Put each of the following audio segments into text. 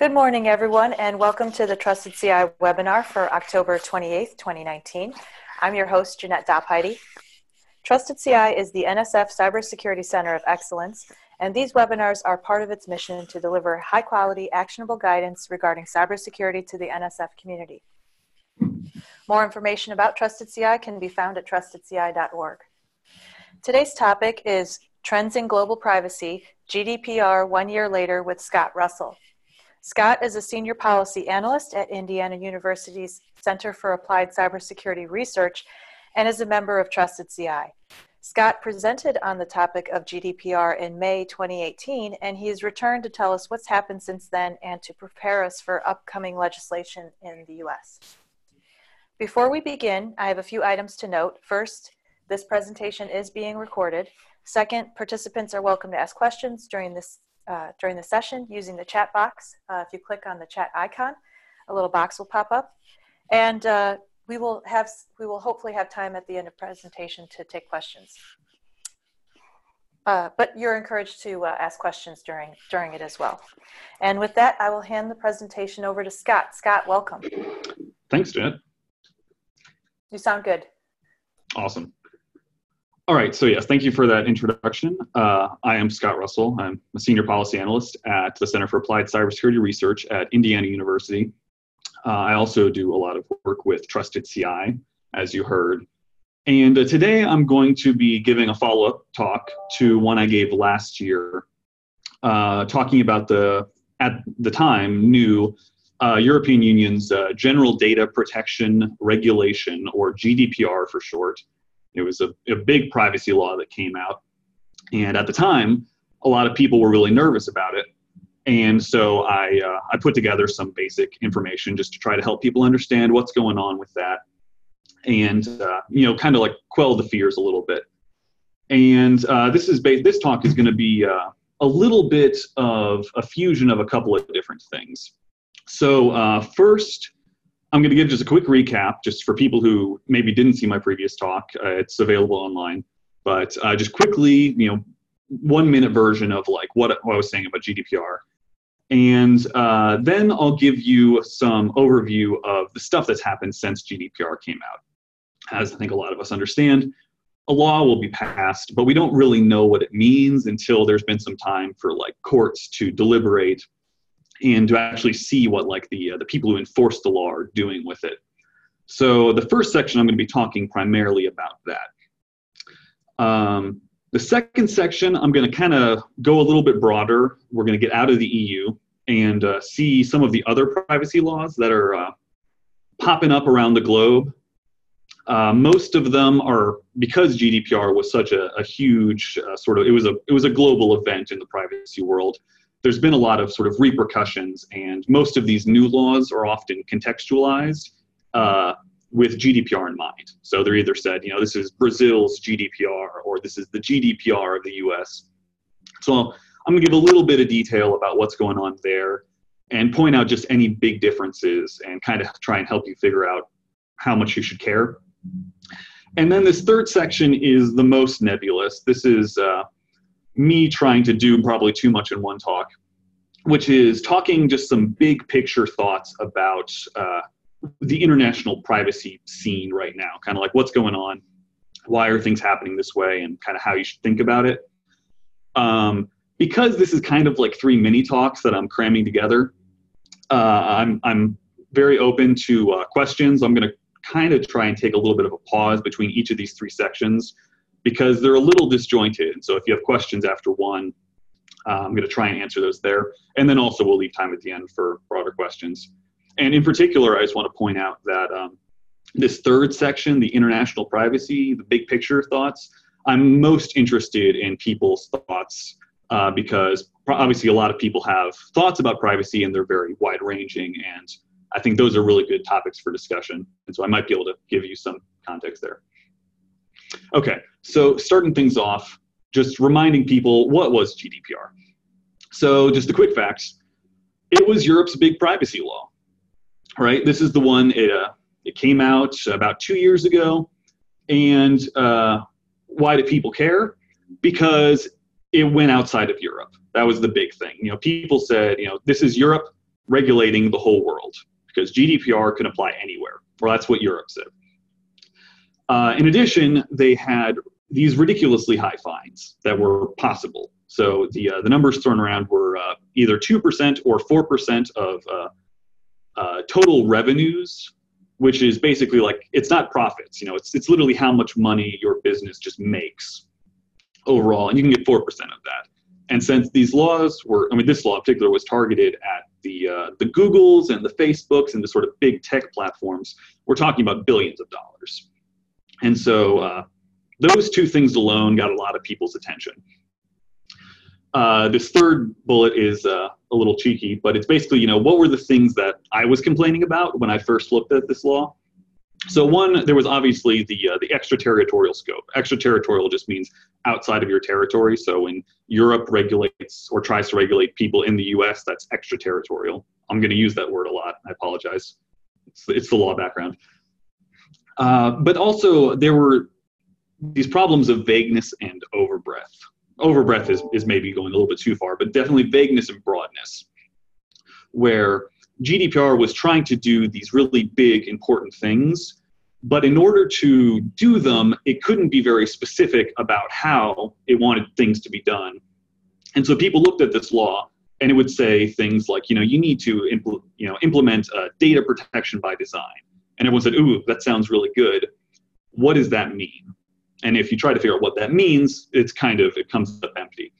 Good morning, everyone, and welcome to the Trusted CI webinar for October 28th, 2019. I'm your host, Jeanette Dopheide. Trusted CI is the NSF Cybersecurity Center of Excellence, and these webinars are part of its mission to deliver high quality, actionable guidance regarding cybersecurity to the NSF community. More information about Trusted CI can be found at trustedci.org. Today's topic is Trends in Global Privacy, GDPR One Year Later with Scott Russell. Scott is a senior policy analyst at Indiana University's Center for Applied Cybersecurity Research and is a member of Trusted CI. Scott presented on the topic of GDPR in May 2018, and he has returned to tell us what's happened since then and to prepare us for upcoming legislation in the US. Before we begin, I have a few items to note. First, this presentation is being recorded. Second, participants are welcome to ask questions during this uh, during the session using the chat box. Uh, if you click on the chat icon, a little box will pop up. And uh, we will have, we will hopefully have time at the end of presentation to take questions. Uh, but you're encouraged to uh, ask questions during, during it as well. And with that, I will hand the presentation over to Scott. Scott, welcome. Thanks, Jet. You sound good. Awesome. All right, so yes, thank you for that introduction. Uh, I am Scott Russell. I'm a senior policy analyst at the Center for Applied Cybersecurity Research at Indiana University. Uh, I also do a lot of work with Trusted CI, as you heard. And uh, today I'm going to be giving a follow up talk to one I gave last year, uh, talking about the, at the time, new uh, European Union's uh, General Data Protection Regulation, or GDPR for short. It was a, a big privacy law that came out. And at the time, a lot of people were really nervous about it. And so I, uh, I put together some basic information just to try to help people understand what's going on with that and, uh, you know, kind of like quell the fears a little bit. And uh, this is ba- this talk is going to be uh, a little bit of a fusion of a couple of different things. So uh, first, I'm going to give just a quick recap, just for people who maybe didn't see my previous talk. Uh, it's available online, but uh, just quickly, you know, one minute version of like what, what I was saying about GDPR, and uh, then I'll give you some overview of the stuff that's happened since GDPR came out. As I think a lot of us understand, a law will be passed, but we don't really know what it means until there's been some time for like courts to deliberate and to actually see what like the uh, the people who enforce the law are doing with it. So the first section I'm going to be talking primarily about that. Um, the second section I'm going to kind of go a little bit broader. We're going to get out of the EU and uh, see some of the other privacy laws that are uh, popping up around the globe. Uh, most of them are because GDPR was such a, a huge uh, sort of it was a it was a global event in the privacy world there's been a lot of sort of repercussions, and most of these new laws are often contextualized uh, with GDPR in mind. So they're either said, you know, this is Brazil's GDPR or this is the GDPR of the US. So I'm going to give a little bit of detail about what's going on there and point out just any big differences and kind of try and help you figure out how much you should care. And then this third section is the most nebulous. This is uh, me trying to do probably too much in one talk, which is talking just some big picture thoughts about uh, the international privacy scene right now, kind of like what's going on, why are things happening this way, and kind of how you should think about it. Um, because this is kind of like three mini talks that I'm cramming together, uh, I'm, I'm very open to uh, questions. I'm going to kind of try and take a little bit of a pause between each of these three sections because they're a little disjointed. So if you have questions after one, uh, I'm going to try and answer those there. And then also we'll leave time at the end for broader questions. And in particular, I just want to point out that um, this third section, the international privacy, the big picture thoughts, I'm most interested in people's thoughts uh, because obviously a lot of people have thoughts about privacy and they're very wide ranging. And I think those are really good topics for discussion. And so I might be able to give you some context there. Okay, so starting things off, just reminding people what was GDPR. So just the quick facts. It was Europe's big privacy law, right? This is the one, it, uh, it came out about two years ago. And uh, why do people care? Because it went outside of Europe. That was the big thing. You know, people said, you know, this is Europe. regulating the whole world because GDPR can apply anywhere. Well, that's what Europe said. Uh, in addition, they had these ridiculously high fines that were possible. So the uh, the numbers thrown around were uh, either two percent or four percent of uh, uh, total revenues, which is basically like it's not profits. You know, it's it's literally how much money your business just makes overall, and you can get four percent of that. And since these laws were, I mean, this law in particular was targeted at the uh, the Googles and the Facebooks and the sort of big tech platforms, we're talking about billions of dollars. And so uh, those two things alone got a lot of people's attention. Uh, this third bullet is uh, a little cheeky, but it's basically, you know, what were the things that I was complaining about when I first looked at this law? So one, there was obviously the uh, the extraterritorial scope. Extraterritorial just means outside of your territory. So when Europe regulates or tries to regulate people in the U.S., that's extraterritorial. I'm going to use that word a lot. I apologize. It's, it's the law background. Uh, but also there were these problems of vagueness and overbreadth. Overbreadth is, is maybe going a little bit too far, but definitely vagueness and broadness, where GDPR was trying to do these really big, important things, but in order to do them, it couldn't be very specific about how it wanted things to be done. And so people looked at this law and it would say things like, you know, you need to impl- you know, implement data protection by design. And everyone said, ooh, that sounds really good. What does that mean? And if you try to figure out what that means, it's kind of, it comes up empty.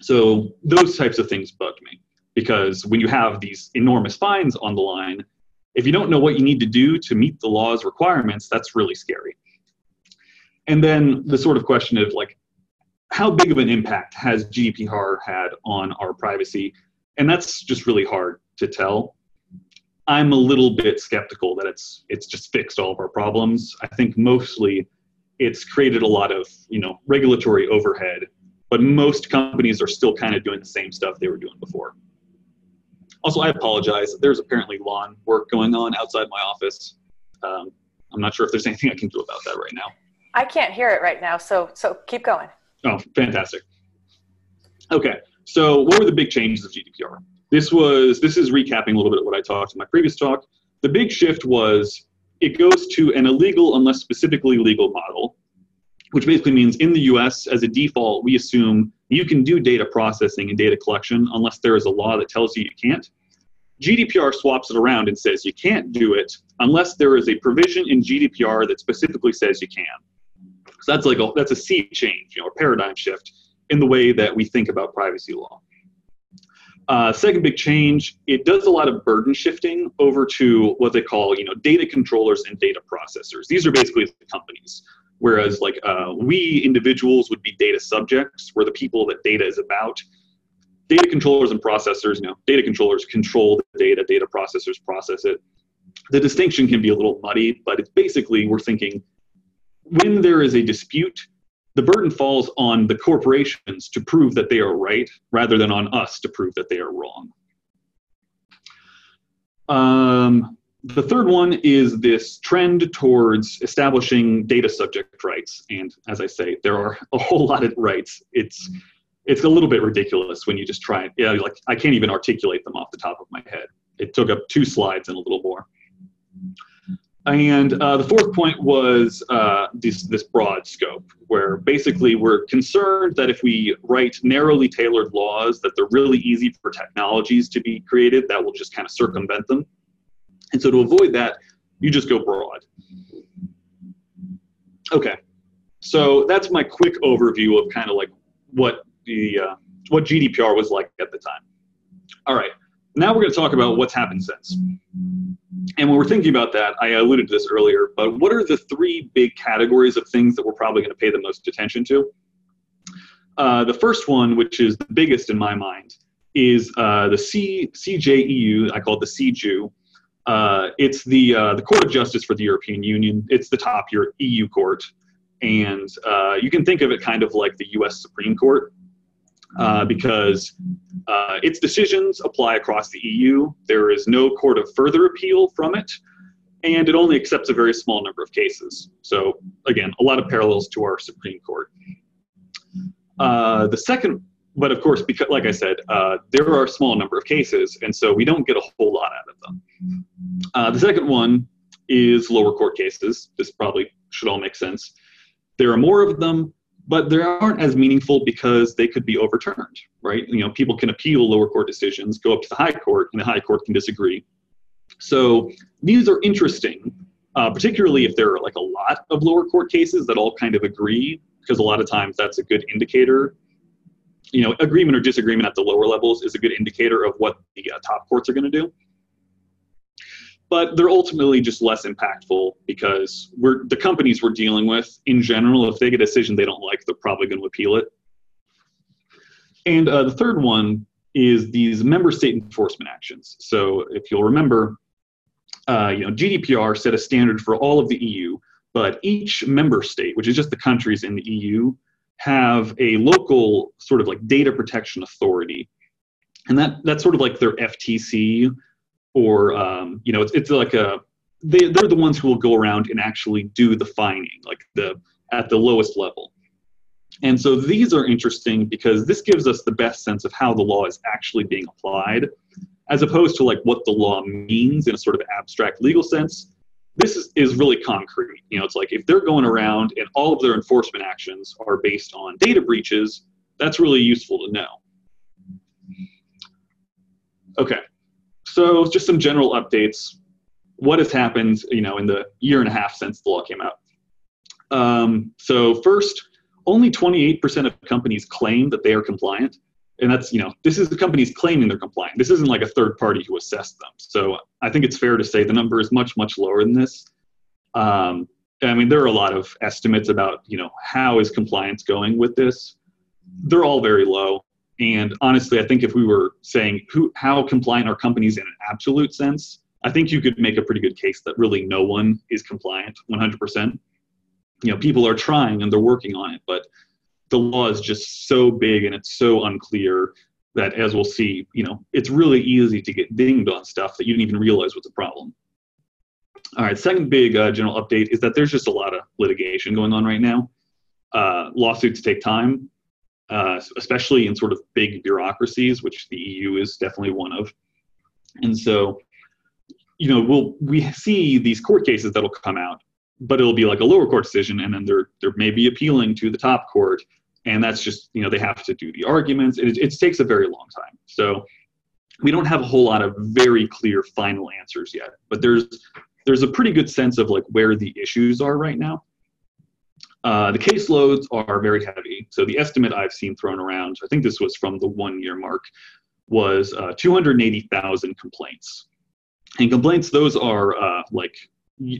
So those types of things bugged me because when you have these enormous fines on the line, if you don't know what you need to do to meet the law's requirements, that's really scary. And then the sort of question of like, how big of an impact has GDPR had on our privacy? And that's just really hard to tell. I'm a little bit skeptical that it's it's just fixed all of our problems. I think mostly it's created a lot of you know regulatory overhead, but most companies are still kind of doing the same stuff they were doing before. Also, I apologize. There's apparently lawn work going on outside my office. Um, I'm not sure if there's anything I can do about that right now. I can't hear it right now, so so keep going. Oh, fantastic. Okay, so what were the big changes of GDPR? This was this is recapping a little bit of what I talked in my previous talk. The big shift was it goes to an illegal unless specifically legal model, which basically means in the US, as a default, we assume you can do data processing and data collection unless there is a law that tells you you can't. GDPR swaps it around and says you can't do it unless there is a provision in GDPR that specifically says you can. So that's like a, that's a sea change, you know, a paradigm shift in the way that we think about privacy law. Uh, second big change, it does a lot of burden shifting over to what they call, you know, data controllers and data processors. These are basically the companies. Whereas like uh, we individuals would be data subjects, we're the people that data is about. Data controllers and processors, you know, data controllers control the data, data processors process it. The distinction can be a little muddy, but it's basically we're thinking when there is a dispute, the burden falls on the corporations to prove that they are right rather than on us to prove that they are wrong. Um, the third one is this trend towards establishing data subject rights. And as I say, there are a whole lot of rights. It's it's a little bit ridiculous when you just try yeah, like I can't even articulate them off the top of my head. It took up two slides and a little more. And uh, the fourth point was uh, this, this broad scope, where basically we're concerned that if we write narrowly tailored laws, that they're really easy for technologies to be created that will just kind of circumvent them. And so to avoid that, you just go broad. Okay, so that's my quick overview of kind of like what the uh, what GDPR was like at the time. All right, now we're going to talk about what's happened since. And when we're thinking about that, I alluded to this earlier, but what are the three big categories of things that we're probably going to pay the most attention to? Uh, the first one, which is the biggest in my mind, is uh, the C, CJEU, I call it the CJU, uh, it's the uh, the Court of Justice for the European Union. It's the top your EU court, and uh, you can think of it kind of like the U.S. Supreme Court uh, because uh, its decisions apply across the EU. There is no court of further appeal from it, and it only accepts a very small number of cases. So again, a lot of parallels to our Supreme Court. Uh, the second but of course, because like I said, uh, there are a small number of cases, and so we don't get a whole lot out of them. Uh, the second one is lower court cases. This probably should all make sense. There are more of them, but they aren't as meaningful because they could be overturned, right? You know, people can appeal lower court decisions, go up to the high court, and the high court can disagree. So these are interesting, uh, particularly if there are like a lot of lower court cases that all kind of agree, because a lot of times that's a good indicator. You know, agreement or disagreement at the lower levels is a good indicator of what the uh, top courts are going to do but they're ultimately just less impactful because we're the companies we're dealing with in general if they get a decision they don't like they're probably going to appeal it. And uh, the third one is these member state enforcement actions. So if you'll remember uh, you know gdpr set a standard for all of the eu but each member state which is just the countries in the eu have a local sort of like data protection authority. And that that's sort of like their ftc or um, you know, it's, it's like a they, they're the ones who will go around and actually do the fining, like the at the lowest level. And so these are interesting because this gives us the best sense of how the law is actually being applied, as opposed to like what the law means in a sort of abstract legal sense. This is, is really concrete. You know, it's like if they're going around and all of their enforcement actions are based on data breaches, that's really useful to know. Okay, so just some general updates. What has happened, you know, in the year and a half since the law came out? Um, so first, only 28% of companies claim that they are compliant. And that's, you know, this is the companies claiming they're compliant. This isn't like a third party who assessed them. So I think it's fair to say the number is much, much lower than this. Um, I mean, there are a lot of estimates about, you know, how is compliance going with this. They're all very low. And honestly, I think if we were saying who, how compliant are companies in an absolute sense, I think you could make a pretty good case that really no one is compliant 100%. You know, people are trying and they're working on it, but the law is just so big and it's so unclear that, as we'll see, you know, it's really easy to get dinged on stuff that you didn't even realize was a problem. All right, second big uh, general update is that there's just a lot of litigation going on right now. Uh, lawsuits take time uh, especially in sort of big bureaucracies, which the EU is definitely one of. And so, you know, we'll we see these court cases that'll come out, but it'll be like a lower court decision, and then they're they're maybe appealing to the top court, and that's just you know they have to do the arguments. It, it takes a very long time. So we don't have a whole lot of very clear final answers yet, but there's there's a pretty good sense of like where the issues are right now. Uh, the caseloads are very heavy. So the estimate I've seen thrown around, I think this was from the one year mark, was uh, 280,000 complaints. And complaints, those are uh, like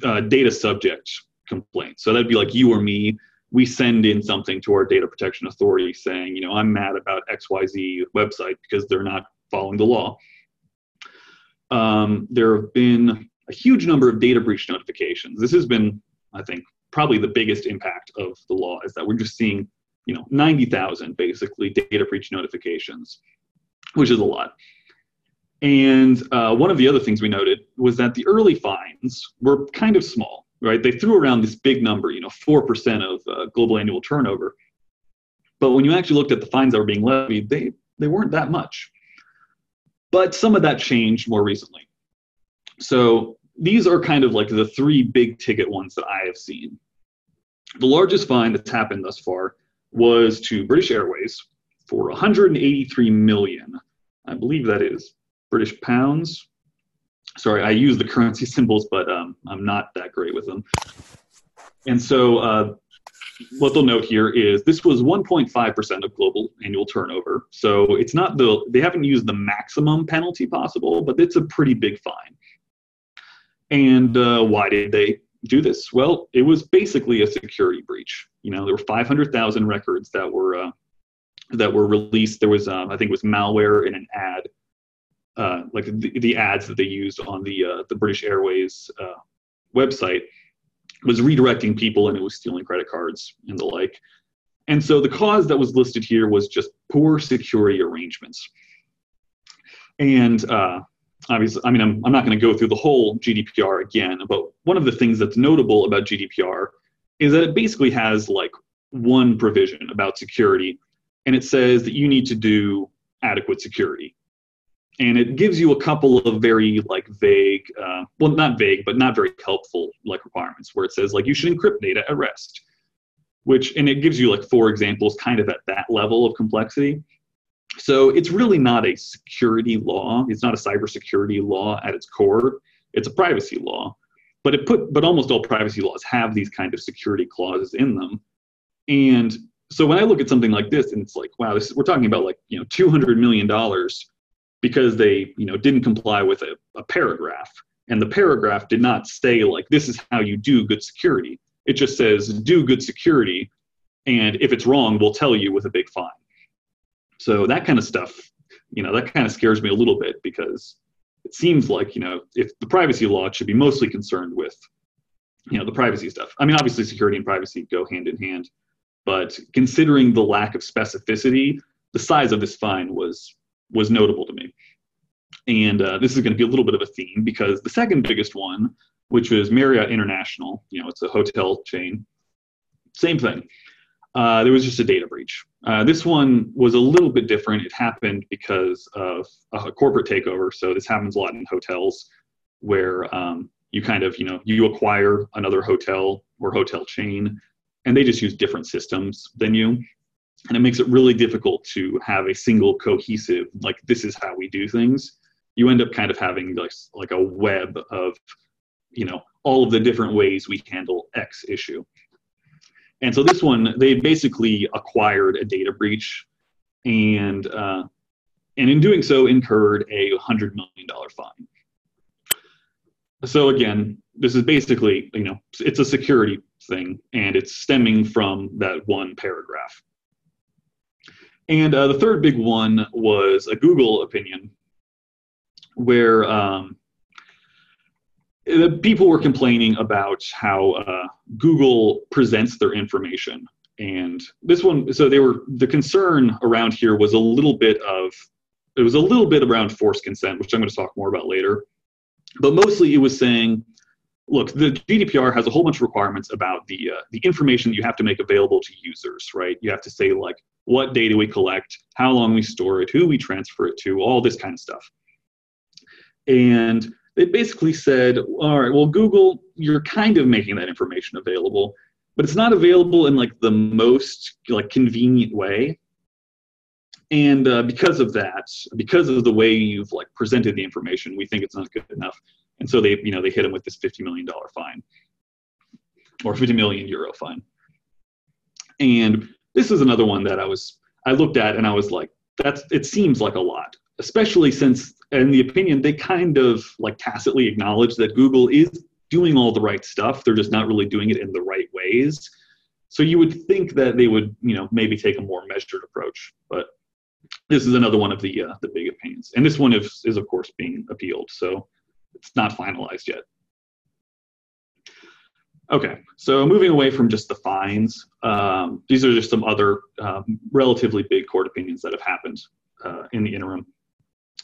uh, data subject complaints. So that'd be like you or me. We send in something to our data protection authority saying, you know, I'm mad about XYZ website because they're not following the law. Um, there have been a huge number of data breach notifications. This has been, I think, probably the biggest impact of the law is that we're just seeing, you know, 90,000 basically data breach notifications, which is a lot. And uh, one of the other things we noted was that the early fines were kind of small, right? They threw around this big number, you know, 4% of uh, global annual turnover. But when you actually looked at the fines that were being levied, they, they weren't that much. But some of that changed more recently. So these are kind of like the three big ticket ones that I have seen. The largest fine that's happened thus far was to British Airways for 183 million. I believe that is British pounds. Sorry, I use the currency symbols, but um, I'm not that great with them. And so, uh, what they'll note here is this was 1.5% of global annual turnover. So it's not the they haven't used the maximum penalty possible, but it's a pretty big fine. And uh, why did they do this? Well, it was basically a security breach. You know, there were 500,000 records that were uh, that were released. There was, um, I think, it was malware in an ad, uh, like the, the, ads that they used on the uh, the British Airways uh, website was redirecting people, and it was stealing credit cards and the like. And so the cause that was listed here was just poor security arrangements. And uh, obviously, I mean, I'm, I'm not going to go through the whole GDPR again, but one of the things that's notable about GDPR is that it basically has like one provision about security, and it says that you need to do adequate security. And it gives you a couple of very like vague, uh, well, not vague, but not very helpful like requirements where it says like you should encrypt data at rest, which, and it gives you like four examples kind of at that level of complexity. So it's really not a security law. It's not a cybersecurity law at its core. It's a privacy law. But it put, but almost all privacy laws have these kind of security clauses in them. And so when I look at something like this, and it's like, wow, this we're talking about like you know two hundred million dollars because they you know didn't comply with a, a paragraph, and the paragraph did not say like this is how you do good security. It just says do good security, and if it's wrong, we'll tell you with a big fine. So that kind of stuff, you know, that kind of scares me a little bit because it seems like you know if the privacy law should be mostly concerned with you know the privacy stuff. I mean, obviously security and privacy go hand in hand but considering the lack of specificity, the size of this fine was was notable to me. And uh, this is going to be a little bit of a theme because the second biggest one, which was Marriott International, you know, it's a hotel chain, same thing. Uh, there was just a data breach. Uh, this one was a little bit different. It happened because of a corporate takeover. So this happens a lot in hotels where um, you kind of, you know, you acquire another hotel or hotel chain and they just use different systems than you and it makes it really difficult to have a single cohesive like this is how we do things you end up kind of having like like a web of you know all of the different ways we handle x issue and so this one they basically acquired a data breach and uh, and in doing so incurred a hundred million dollar fine so again this is basically you know it's a security thing, and it's stemming from that one paragraph. And uh, the third big one was a Google opinion, where um, people were complaining about how uh, Google presents their information. And this one, so they were the concern around here was a little bit of it was a little bit around forced consent, which I'm going to talk more about later. But mostly it was saying look, the GDPR has a whole bunch of requirements about the uh, the information you have to make available to users, right? You have to say like what data we collect, how long we store it, who we transfer it to, all this kind of stuff. And they basically said, all right, well, Google, you're kind of making that information available, but it's not available in like the most like convenient way. And uh, because of that, because of the way you've like presented the information, we think it's not good enough. And so they, you know, they hit him with this $50 million fine or 50 million euro fine. And this is another one that I was, I looked at and I was like, that's, it seems like a lot, especially since, in the opinion, they kind of like tacitly acknowledge that Google is doing all the right stuff. They're just not really doing it in the right ways. So you would think that they would, you know, maybe take a more measured approach. But this is another one of the uh, the big opinions, and this one is is of course being appealed. So it's not finalized yet. Okay, so moving away from just the fines, um, these are just some other um, relatively big court opinions that have happened uh, in the interim.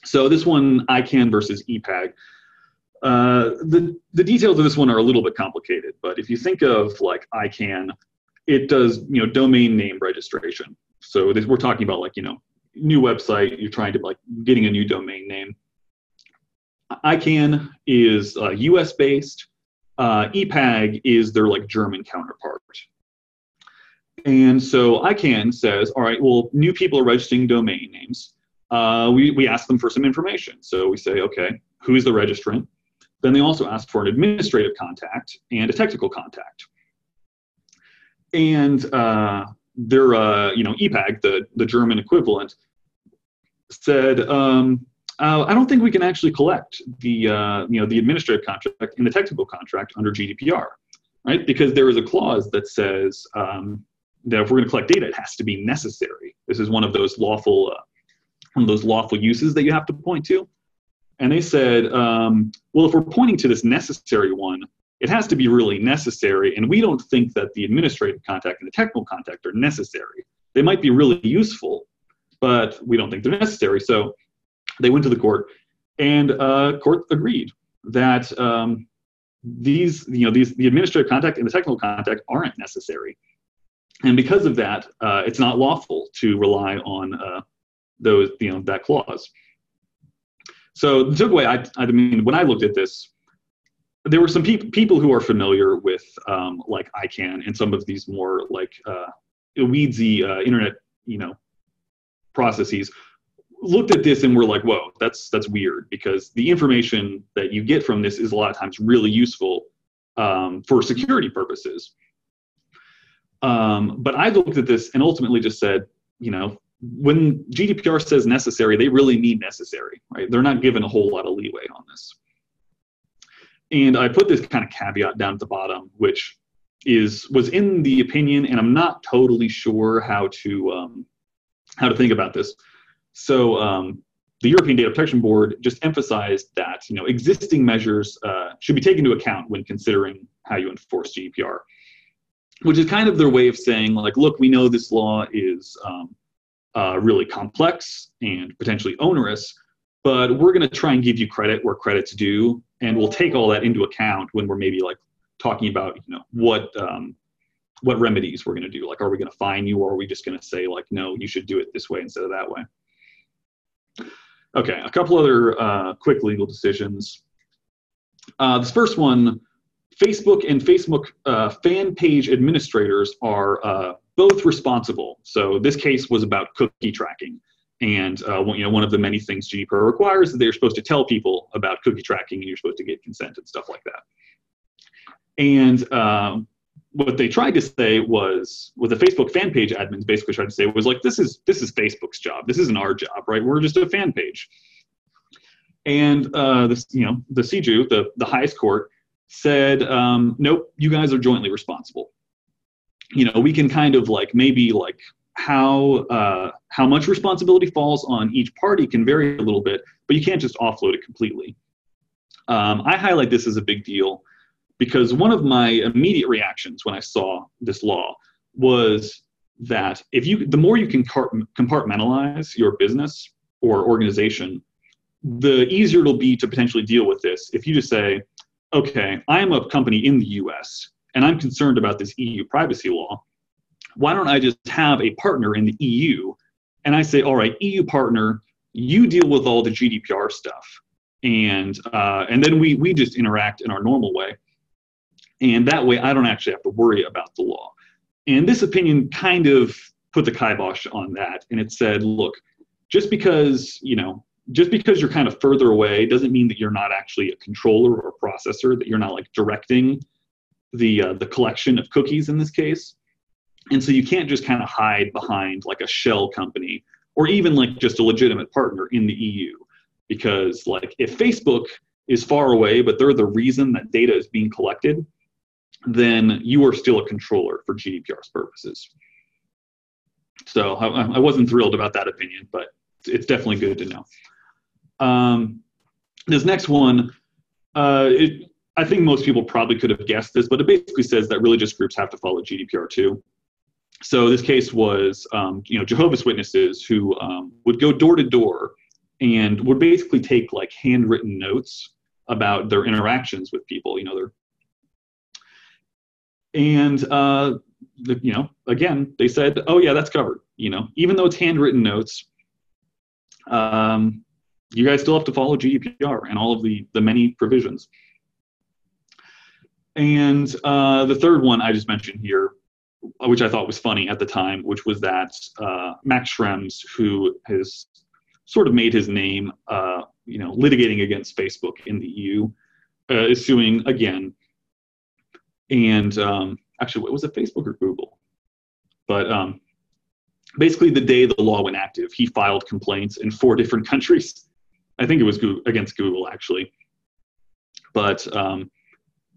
So this one, ICANN versus EPAG. Uh, the, the details of this one are a little bit complicated, but if you think of like ICANN, it does you know domain name registration. So this, we're talking about like you know new website, you're trying to like getting a new domain name. ICANN is uh, US based. Uh, EPAG is their like German counterpart. And so ICANN says, all right, well, new people are registering domain names. Uh, we, we ask them for some information. So we say, okay, who's the registrant? Then they also ask for an administrative contact and a technical contact. And uh, their, uh, you know, EPAG, the, the German equivalent, said, um, uh, I don't think we can actually collect the uh, you know the administrative contract and the technical contract under GDPR, right? Because there is a clause that says um, that if we're going to collect data, it has to be necessary. This is one of those lawful of those lawful uses that you have to point to. And they said, um, well, if we're pointing to this necessary one, it has to be really necessary, and we don't think that the administrative contact and the technical contact are necessary. They might be really useful, but we don't think they're necessary. So they went to the court, and uh, court agreed that um, these, you know, these the administrative contact and the technical contact aren't necessary. and because of that, uh, it's not lawful to rely on uh, those, you know, that clause. So the takeaway, I, I mean, when I looked at this, there were some people people who are familiar with um, like ICANN and some of these more like uh, weedsy uh, internet, you know, processes looked at this and were like, "Whoa, that's that's weird," because the information that you get from this is a lot of times really useful um, for security purposes. Um, but I looked at this and ultimately just said, you know, when GDPR says necessary, they really mean necessary, right? They're not given a whole lot of leeway on this. And I put this kind of caveat down at the bottom, which is was in the opinion, and I'm not totally sure how to um, how to think about this. So um, the European Data Protection Board just emphasized that you know existing measures uh, should be taken into account when considering how you enforce GDPR, which is kind of their way of saying like, look, we know this law is um, uh, really complex and potentially onerous, but we're going to try and give you credit where credit's due, and we'll take all that into account when we're maybe like talking about you know what um, what remedies we're going to do. Like, are we going to fine you, or are we just going to say like, no, you should do it this way instead of that way? Okay, a couple other uh, quick legal decisions. Uh, this first one, Facebook and Facebook uh, fan page administrators are uh, both responsible. So this case was about cookie tracking. And uh, you know, one of the many things GDPR requires is they're supposed to tell people about cookie tracking and you're supposed to get consent and stuff like that. And um, what they tried to say was, what the Facebook fan page admins basically tried to say was like, this is this is Facebook's job. This isn't our job, right? We're just a fan page. And uh, this, you know, the CJU, the the highest court, said, um, nope, you guys are jointly responsible you know we can kind of like maybe like how uh, how much responsibility falls on each party can vary a little bit, but you can't just offload it completely. Um, I highlight this as a big deal because one of my immediate reactions when I saw this law was that if you the more you can compartmentalize your business or organization, the easier it'll be to potentially deal with this. If you just say, okay, I'm a company in the U.S and I'm concerned about this EU privacy law, why don't I just have a partner in the EU and I say, all right, EU partner, you deal with all the GDPR stuff, and uh, and then we we just interact in our normal way, and that way I don't actually have to worry about the law. And this opinion kind of put the kibosh on that, and it said, look, just because you know just because you're kind of further away doesn't mean that you're not actually a controller or a processor that you're not like directing the uh, the collection of cookies in this case. And so you can't just kind of hide behind like a shell company or even like just a legitimate partner in the EU because like if Facebook is far away but they're the reason that data is being collected then you are still a controller for GDPR's purposes. So I, I wasn't thrilled about that opinion but it's definitely good to know. Um, this next one uh, it, I think most people probably could have guessed this, but it basically says that religious groups have to follow GDPR too. So this case was, um, you know, Jehovah's Witnesses who um, would go door to door and would basically take like handwritten notes about their interactions with people. You know, their and uh, the, you know, again, they said, oh yeah, that's covered. You know, even though it's handwritten notes, um, you guys still have to follow GDPR and all of the the many provisions. And uh, the third one I just mentioned here, which I thought was funny at the time, which was that uh, Max Schrems, who has sort of made his name, uh, you know, litigating against Facebook in the EU, uh, is suing again. And um, actually, what was it, Facebook or Google? But um, basically, the day the law went active, he filed complaints in four different countries. I think it was Google, against Google, actually. But um,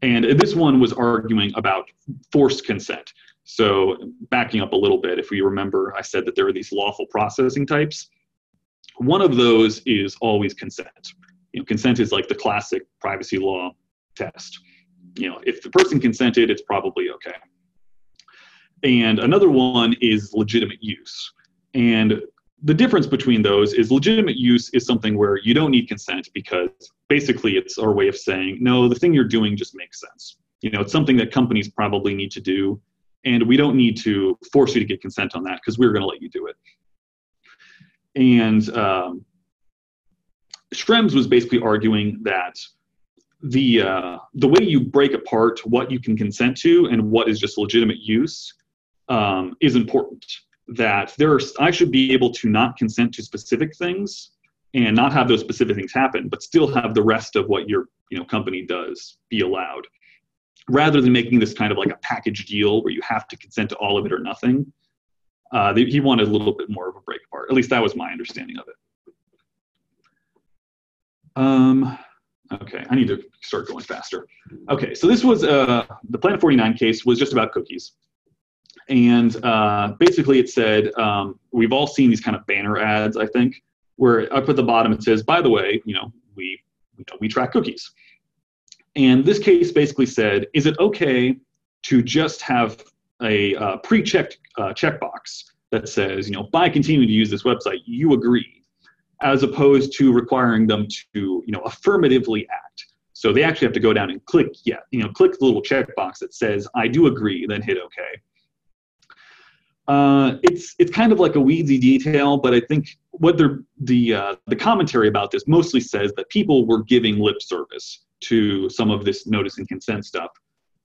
and this one was arguing about forced consent. So, backing up a little bit, if we remember, I said that there are these lawful processing types. One of those is always consent. You know, consent is like the classic privacy law test. You know, if the person consented, it's probably okay. And another one is legitimate use. And the difference between those is legitimate use is something where you don't need consent because basically it's our way of saying no the thing you're doing just makes sense you know it's something that companies probably need to do and we don't need to force you to get consent on that because we're going to let you do it. And um, Schrems was basically arguing that the uh, the way you break apart what you can consent to and what is just legitimate use um, is important. That there are, I should be able to not consent to specific things and not have those specific things happen, but still have the rest of what your you know company does be allowed, rather than making this kind of like a package deal where you have to consent to all of it or nothing. Uh, he wanted a little bit more of a break apart. At least that was my understanding of it. Um, okay, I need to start going faster. Okay, so this was uh, the Planet 49 case was just about cookies. And uh, basically it said, um, we've all seen these kind of banner ads, I think, where up at the bottom it says, by the way, you know, we, you know, we track cookies. And this case basically said, is it okay to just have a uh, pre-checked uh, checkbox that says, you know, by continuing to use this website, you agree, as opposed to requiring them to, you know, affirmatively act. So they actually have to go down and click, yeah, you know, click the little checkbox that says, I do agree, then hit OK. Uh, it's it's kind of like a weedsy detail, but I think what the uh, the commentary about this mostly says that people were giving lip service to some of this notice and consent stuff,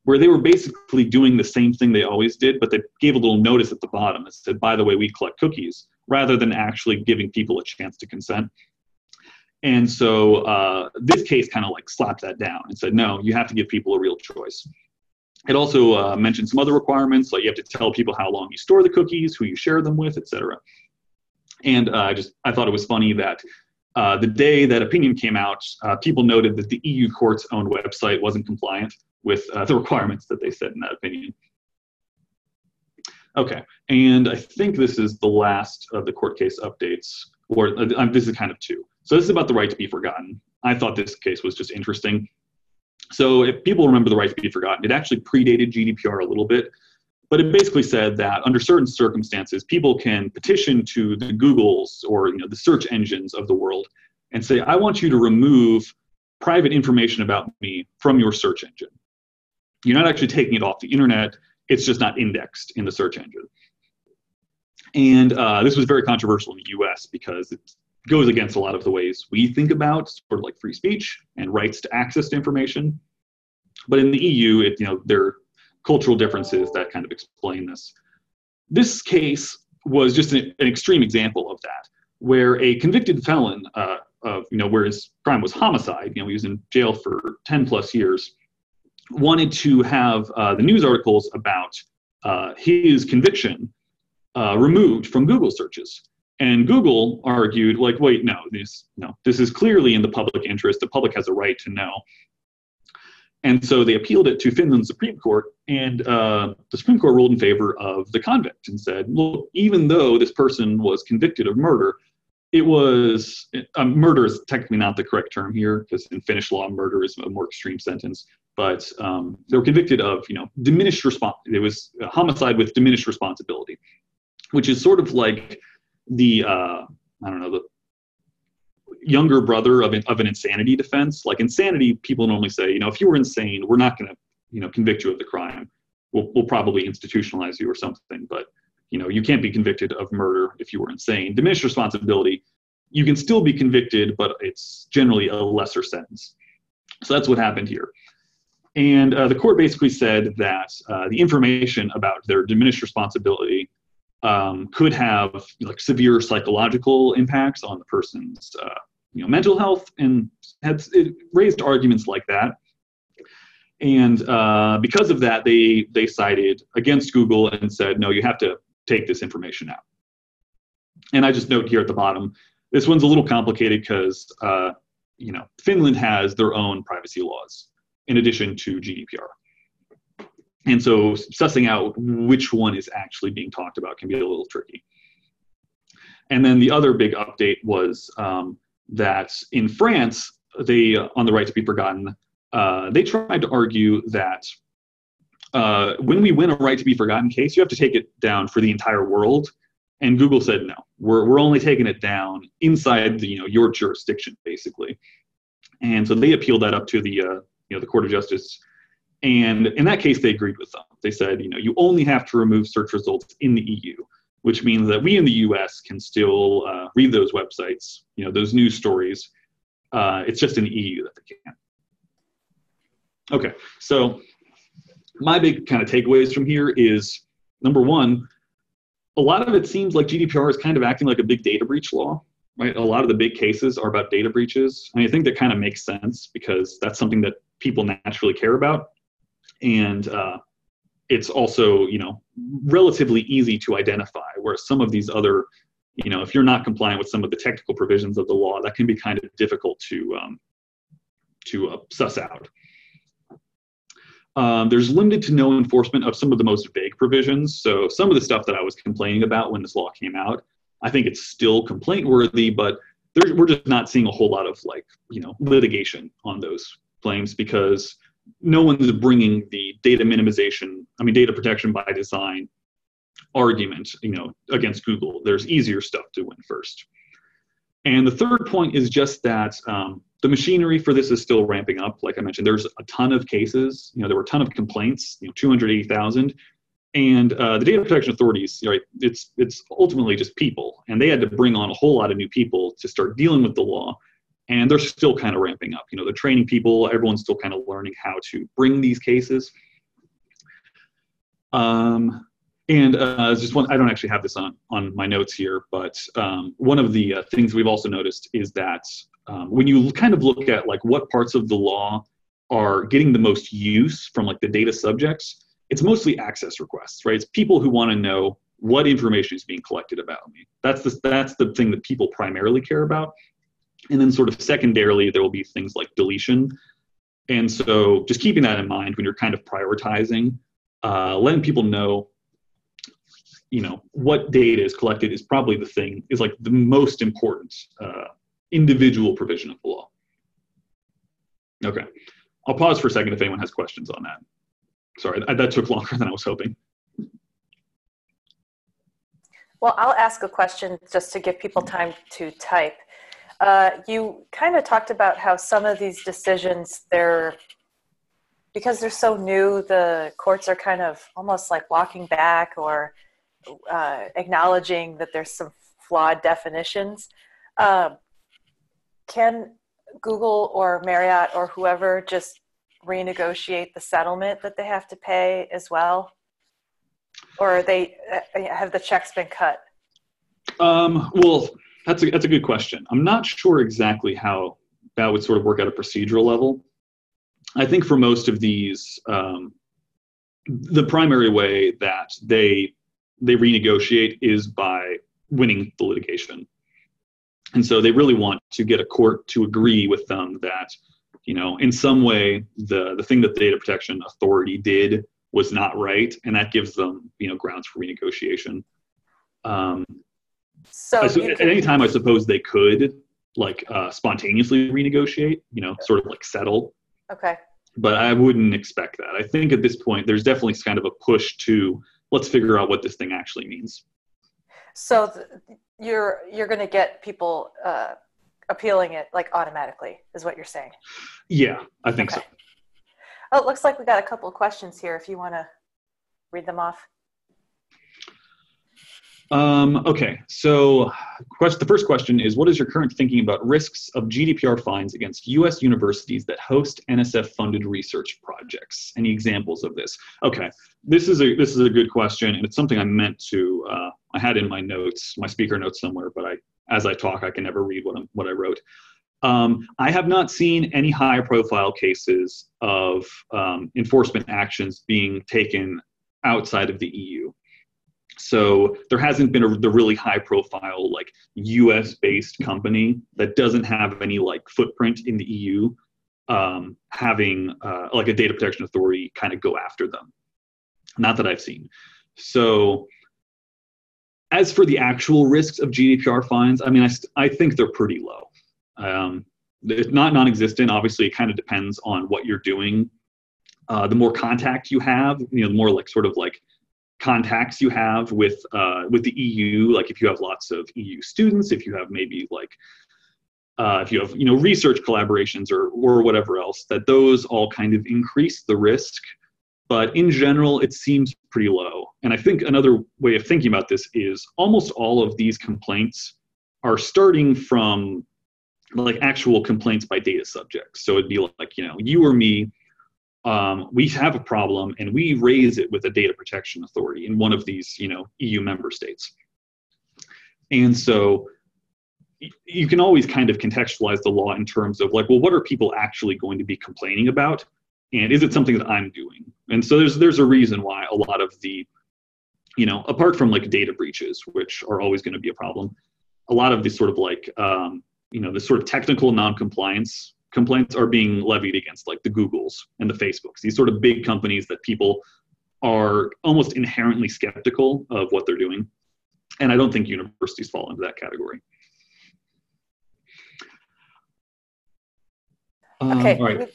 where they were basically doing the same thing they always did, but they gave a little notice at the bottom that said, "By the way, we collect cookies," rather than actually giving people a chance to consent. And so uh, this case kind of like slapped that down and said, "No, you have to give people a real choice." It also uh, mentioned some other requirements, like you have to tell people how long you store the cookies, who you share them with, etc. And uh, I just I thought it was funny that uh, the day that opinion came out, uh, people noted that the EU court's own website wasn't compliant with uh, the requirements that they said in that opinion. Okay, and I think this is the last of the court case updates, or this is kind of two. So this is about the right to be forgotten. I thought this case was just interesting. So if people remember the right to be forgotten, it actually predated GDPR a little bit, but it basically said that under certain circumstances, people can petition to the Googles or you know, the search engines of the world and say, I want you to remove private information about me from your search engine. You're not actually taking it off the internet, it's just not indexed in the search engine. And uh, this was very controversial in the US because it goes against a lot of the ways we think about sort of like free speech and rights to access to information. But in the EU, it, you know, there are cultural differences that kind of explain this. This case was just an, an extreme example of that, where a convicted felon, uh, of, you know, where his crime was homicide, you know, he was in jail for 10 plus years, wanted to have uh, the news articles about uh, his conviction uh, removed from Google searches. And Google argued, like, wait, no, this, no, this is clearly in the public interest. The public has a right to know. And so they appealed it to Finland's Supreme Court, and uh, the Supreme Court ruled in favor of the convict and said, look, even though this person was convicted of murder, it was um, murder is technically not the correct term here because in Finnish law, murder is a more extreme sentence. But um, they were convicted of, you know, diminished response. It was homicide with diminished responsibility, which is sort of like the uh, I don't know the younger brother of an, of an insanity defense. Like insanity, people normally say, you know, if you were insane, we're not going to, you know, convict you of the crime. We'll, we'll probably institutionalize you or something. But, you know, you can't be convicted of murder if you were insane. Diminished responsibility, you can still be convicted, but it's generally a lesser sentence. So that's what happened here. And uh, the court basically said that uh, the information about their diminished responsibility um, could have like severe psychological impacts on the person's uh, you know mental health and had it raised arguments like that. And uh, because of that they they cited against google and said no you have to take this information out. And i just note here at the bottom this one's a little complicated because uh, you know finland has their own privacy laws in addition to gdpr and so sussing out which one is actually being talked about can be a little tricky. And then the other big update was um, that in France, they, uh, on the right to be forgotten, uh, they tried to argue that uh, when we win a right to be forgotten case, you have to take it down for the entire world. And Google said no, we're, we're only taking it down inside the, you know, your jurisdiction, basically. And so they appealed that up to the, uh, you know, the Court of Justice and in that case, they agreed with them. they said, you know, you only have to remove search results in the EU, which means that we in the US can still uh, read those websites, you know, those news stories. Uh, it's just in the EU that they can't. Okay, so my big kind of takeaways from here is number one, a lot of it seems like GDPR is kind of acting like a big data breach law, right? A lot of the big cases are about data breaches. I, mean, I think that kind of makes sense because that's something that people naturally care about. And uh, it's also, you know, relatively easy to identify, whereas some of these other, you know, if you're not compliant with some of the technical provisions of the law, that can be kind of difficult to, um, to uh, suss out. Um, there's limited to no enforcement of some of the most vague provisions. So some of the stuff that I was complaining about when this law came out, I think it's still complaint worthy, but we're just not seeing a whole lot of like you know litigation on those claims because no one's bringing the data minimization, I mean data protection by design argument, you know, against Google. There's easier stuff to win first. And the third point is just that um, the machinery for this is still ramping up. Like I mentioned, there's a ton of cases. You know, there were a ton of complaints. You know, 280,000, and uh, the data protection authorities, right? It's it's ultimately just people, and they had to bring on a whole lot of new people to start dealing with the law. And they're still kind of ramping up. You know, they're training people. Everyone's still kind of learning how to bring these cases. Um, and uh, just one, I don't actually have this on, on my notes here, but um, one of the uh, things we've also noticed is that um, when you kind of look at like what parts of the law are getting the most use from like the data subjects, it's mostly access requests, right? It's people who want to know what information is being collected about me. That's the that's the thing that people primarily care about. And then sort of secondarily, there will be things like deletion. And so just keeping that in mind when you're kind of prioritizing, uh, letting people know you know what data is collected is probably the thing is like the most important uh, individual provision of the law. Okay, I'll pause for a second if anyone has questions on that. Sorry, that took longer than I was hoping. Well, I'll ask a question just to give people time to type. Uh, you kind of talked about how some of these decisions, they're because they're so new, the courts are kind of almost like walking back or uh, acknowledging that there's some flawed definitions. Um, can Google or Marriott or whoever just renegotiate the settlement that they have to pay as well? Or they uh, have the checks been cut? Um, well, that's a, that's a good question. I'm not sure exactly how that would sort of work at a procedural level. I think for most of these, um, the primary way that they they renegotiate is by winning the litigation. And so they really want to get a court to agree with them that, you know, in some way the the thing that the data protection authority did was not right, and that gives them, you know, grounds for renegotiation. Um, so at any time, I suppose they could like uh, spontaneously renegotiate, you know, sort of like settle. Okay. But I wouldn't expect that. I think at this point, there's definitely kind of a push to let's figure out what this thing actually means. So th- you're you're going to get people uh, appealing it like automatically, is what you're saying? Yeah, I think okay. so. Oh, it looks like we got a couple of questions here. If you want to read them off. Um, okay, so quest- the first question is What is your current thinking about risks of GDPR fines against US universities that host NSF funded research projects? Any examples of this? Okay, this is a, this is a good question, and it's something I meant to, uh, I had in my notes, my speaker notes somewhere, but I, as I talk, I can never read what, I'm, what I wrote. Um, I have not seen any high profile cases of um, enforcement actions being taken outside of the EU. So there hasn't been a, the really high profile like US based company that doesn't have any like footprint in the EU um, having uh, like a data protection authority kind of go after them. Not that I've seen. So as for the actual risks of GDPR fines, I mean, I, st- I think they're pretty low. Um, it's not non-existent. Obviously, it kind of depends on what you're doing. Uh, the more contact you have, you know, the more like sort of like contacts you have with uh, with the EU, like if you have lots of EU students, if you have maybe like uh, if you have you know research collaborations or or whatever else, that those all kind of increase the risk. but in general, it seems pretty low. And I think another way of thinking about this is almost all of these complaints are starting from like actual complaints by data subjects. So it'd be like, you know, you or me, um, we have a problem and we raise it with a data protection authority in one of these, you know, EU member states. And so you can always kind of contextualize the law in terms of like, well, what are people actually going to be complaining about? And is it something that I'm doing? And so there's there's a reason why a lot of the, you know, apart from like data breaches, which are always going to be a problem, a lot of these sort of like um, you know the sort of technical non-compliance complaints are being levied against like the Googles and the Facebooks, these sort of big companies that people are almost inherently skeptical of what they're doing. And I don't think universities fall into that category. Okay. Um, all right.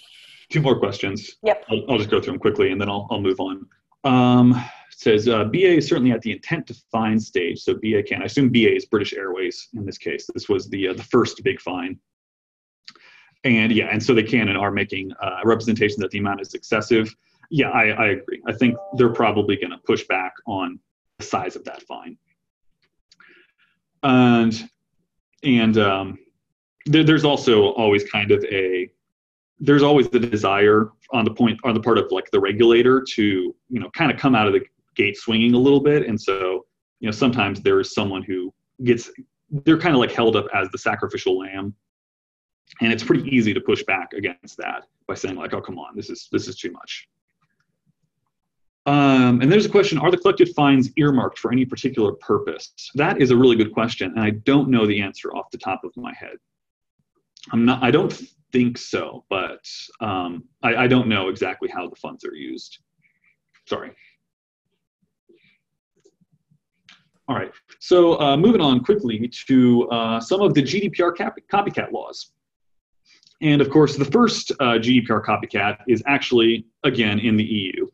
Two more questions. Yep. I'll, I'll, just go through them quickly and then I'll, I'll move on. Um, says uh, BA is certainly at the intent to fine stage, so BA can. I assume BA is British Airways in this case. This was the uh, the first big fine, and yeah, and so they can and are making uh, a representation that the amount is excessive. Yeah, I, I agree. I think they're probably going to push back on the size of that fine, and and um, there, there's also always kind of a there's always the desire on the point on the part of like the regulator to you know kind of come out of the gate swinging a little bit. And so, you know, sometimes there is someone who gets, they're kind of like held up as the sacrificial lamb. And it's pretty easy to push back against that by saying like, oh, come on, this is, this is too much. Um, and there's a question, are the collected fines earmarked for any particular purpose? That is a really good question. And I don't know the answer off the top of my head. I'm not, I don't think so, but um, I, I don't know exactly how the funds are used. Sorry. All right, so uh, moving on quickly to uh, some of the GDPR copycat laws. And of course, the first uh, GDPR copycat is actually, again, in the EU.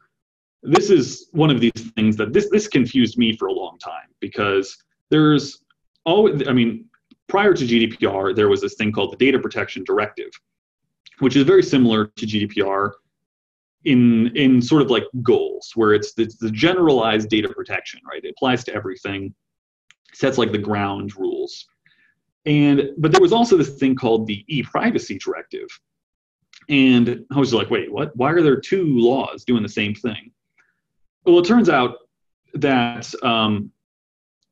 This is one of these things that this, this confused me for a long time because there's always, I mean, prior to GDPR, there was this thing called the Data Protection Directive, which is very similar to GDPR in in sort of like goals where it's the, the generalized data protection right it applies to everything sets like the ground rules and but there was also this thing called the e-privacy directive and i was like wait what why are there two laws doing the same thing well it turns out that um,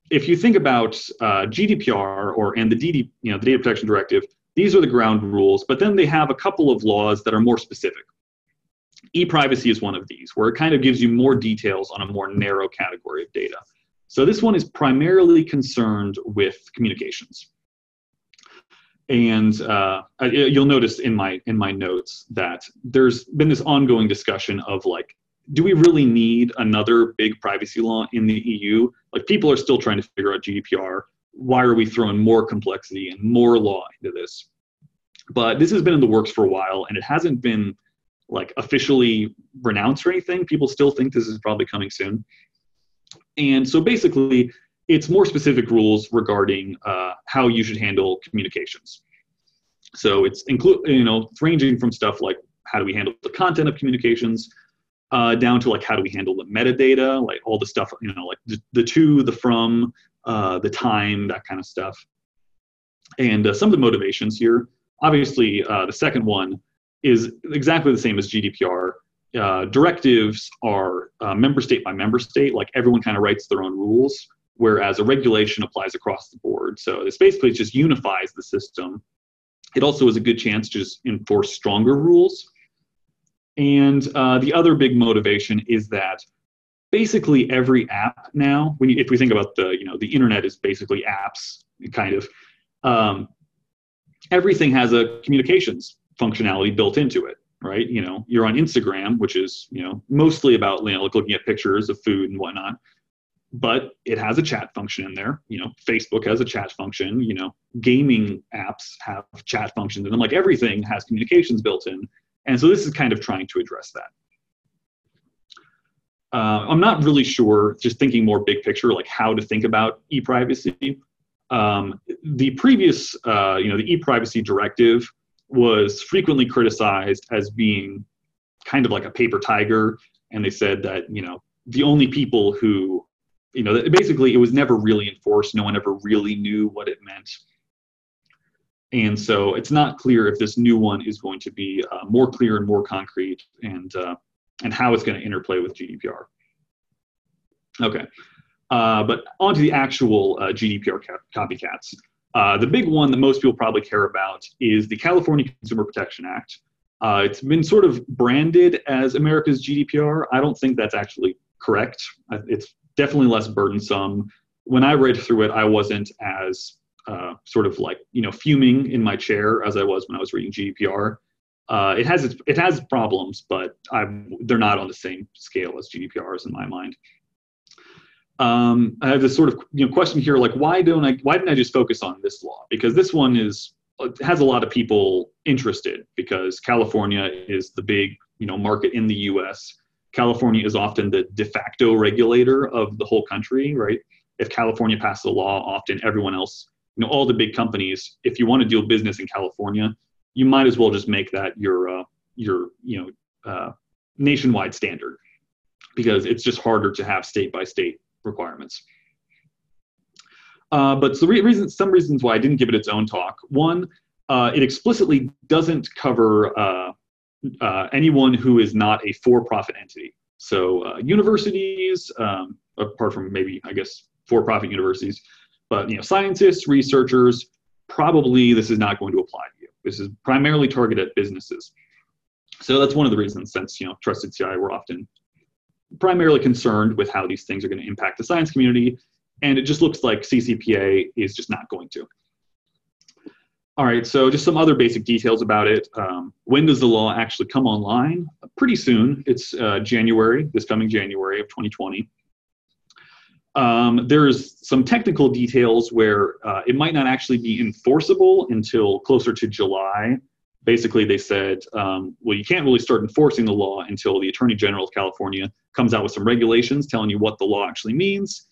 if you think about uh, gdpr or and the DD, you know the data protection directive these are the ground rules but then they have a couple of laws that are more specific e-privacy is one of these, where it kind of gives you more details on a more narrow category of data. So this one is primarily concerned with communications. And uh, you'll notice in my in my notes that there's been this ongoing discussion of like, do we really need another big privacy law in the EU? Like people are still trying to figure out GDPR. Why are we throwing more complexity and more law into this? But this has been in the works for a while, and it hasn't been like officially renounced or anything. People still think this is probably coming soon. And so basically, it's more specific rules regarding uh, how you should handle communications. So it's include you know ranging from stuff like how do we handle the content of communications, uh, down to like how do we handle the metadata, like all the stuff you know like the, the to, the from, uh, the time, that kind of stuff. And uh, some of the motivations here, obviously, uh, the second one is exactly the same as GDPR. Uh, directives are member state by member state, like everyone kind of writes their own rules, whereas a regulation applies across the board. So this basically just unifies the system. It also is a good chance to just enforce stronger rules. And uh, the other big motivation is that basically every app now, when you, if we think about the, you know, the internet is basically apps, kind of, um, everything has a communications functionality built into it right you know you're on instagram which is you know mostly about you know like looking at pictures of food and whatnot but it has a chat function in there. You know facebook has a chat function. You know gaming apps have chat functions and then like everything has communications built in. And so this is kind of trying to address that. Uh, i'm not really sure just thinking more big picture like how to think about e-privacy. Um, the previous uh, you know the e-privacy directive was frequently criticized as being kind of like a paper tiger. And they said that you know the only people who you know basically it was never really enforced. No one ever really knew what it meant. And so it's not clear if this new one is going to be uh, more clear and more concrete and uh, and how it's going to interplay with gdpr okay uh, but on to the actual uh, gdpr copycats. Uh, the big one that most people probably care about is the california consumer protection act. Uh, it's been sort of branded as America's GDPR. I don't think that's actually correct. It's definitely less burdensome. When I read through it, I wasn't as uh, sort of like you know fuming in my chair as I was when I was reading GDPR. Uh, it has its, it has problems, but I'm, they're not on the same scale as GDPRs in my mind. Um, I have this sort of you know question here, like why don't I why didn't I just focus on this law? Because this one is has a lot of people interested because California is the big you know market in the U.S. California is often the de facto regulator of the whole country, right? If California passes a law, often everyone else, you know, all the big companies, if you want to do business in California, you might as well just make that your uh, your you know uh, nationwide standard because it's just harder to have state by state requirements. Uh, but the re- reason, some reasons why I didn't give it its own talk. One, uh, it explicitly doesn't cover uh, anyone who is not a for-profit entity. So uh, universities, um, apart from maybe I guess for-profit universities, but you know scientists, researchers, probably this is not going to apply to you. This is primarily targeted at businesses. So that's one of the reasons, since you know Trusted CI, we're often primarily concerned with how these things are going to impact the science community and it just looks like CCPA is just not going to. All right, so just some other basic details about it. Um, when does the law actually come online? Pretty soon. It's uh, January, this coming January of 2020. Um, there's some technical details where uh, it might not actually be enforceable until closer to July. Basically, they said, um, well, you can't really start enforcing the law until the Attorney General of California comes out with some regulations telling you what the law actually means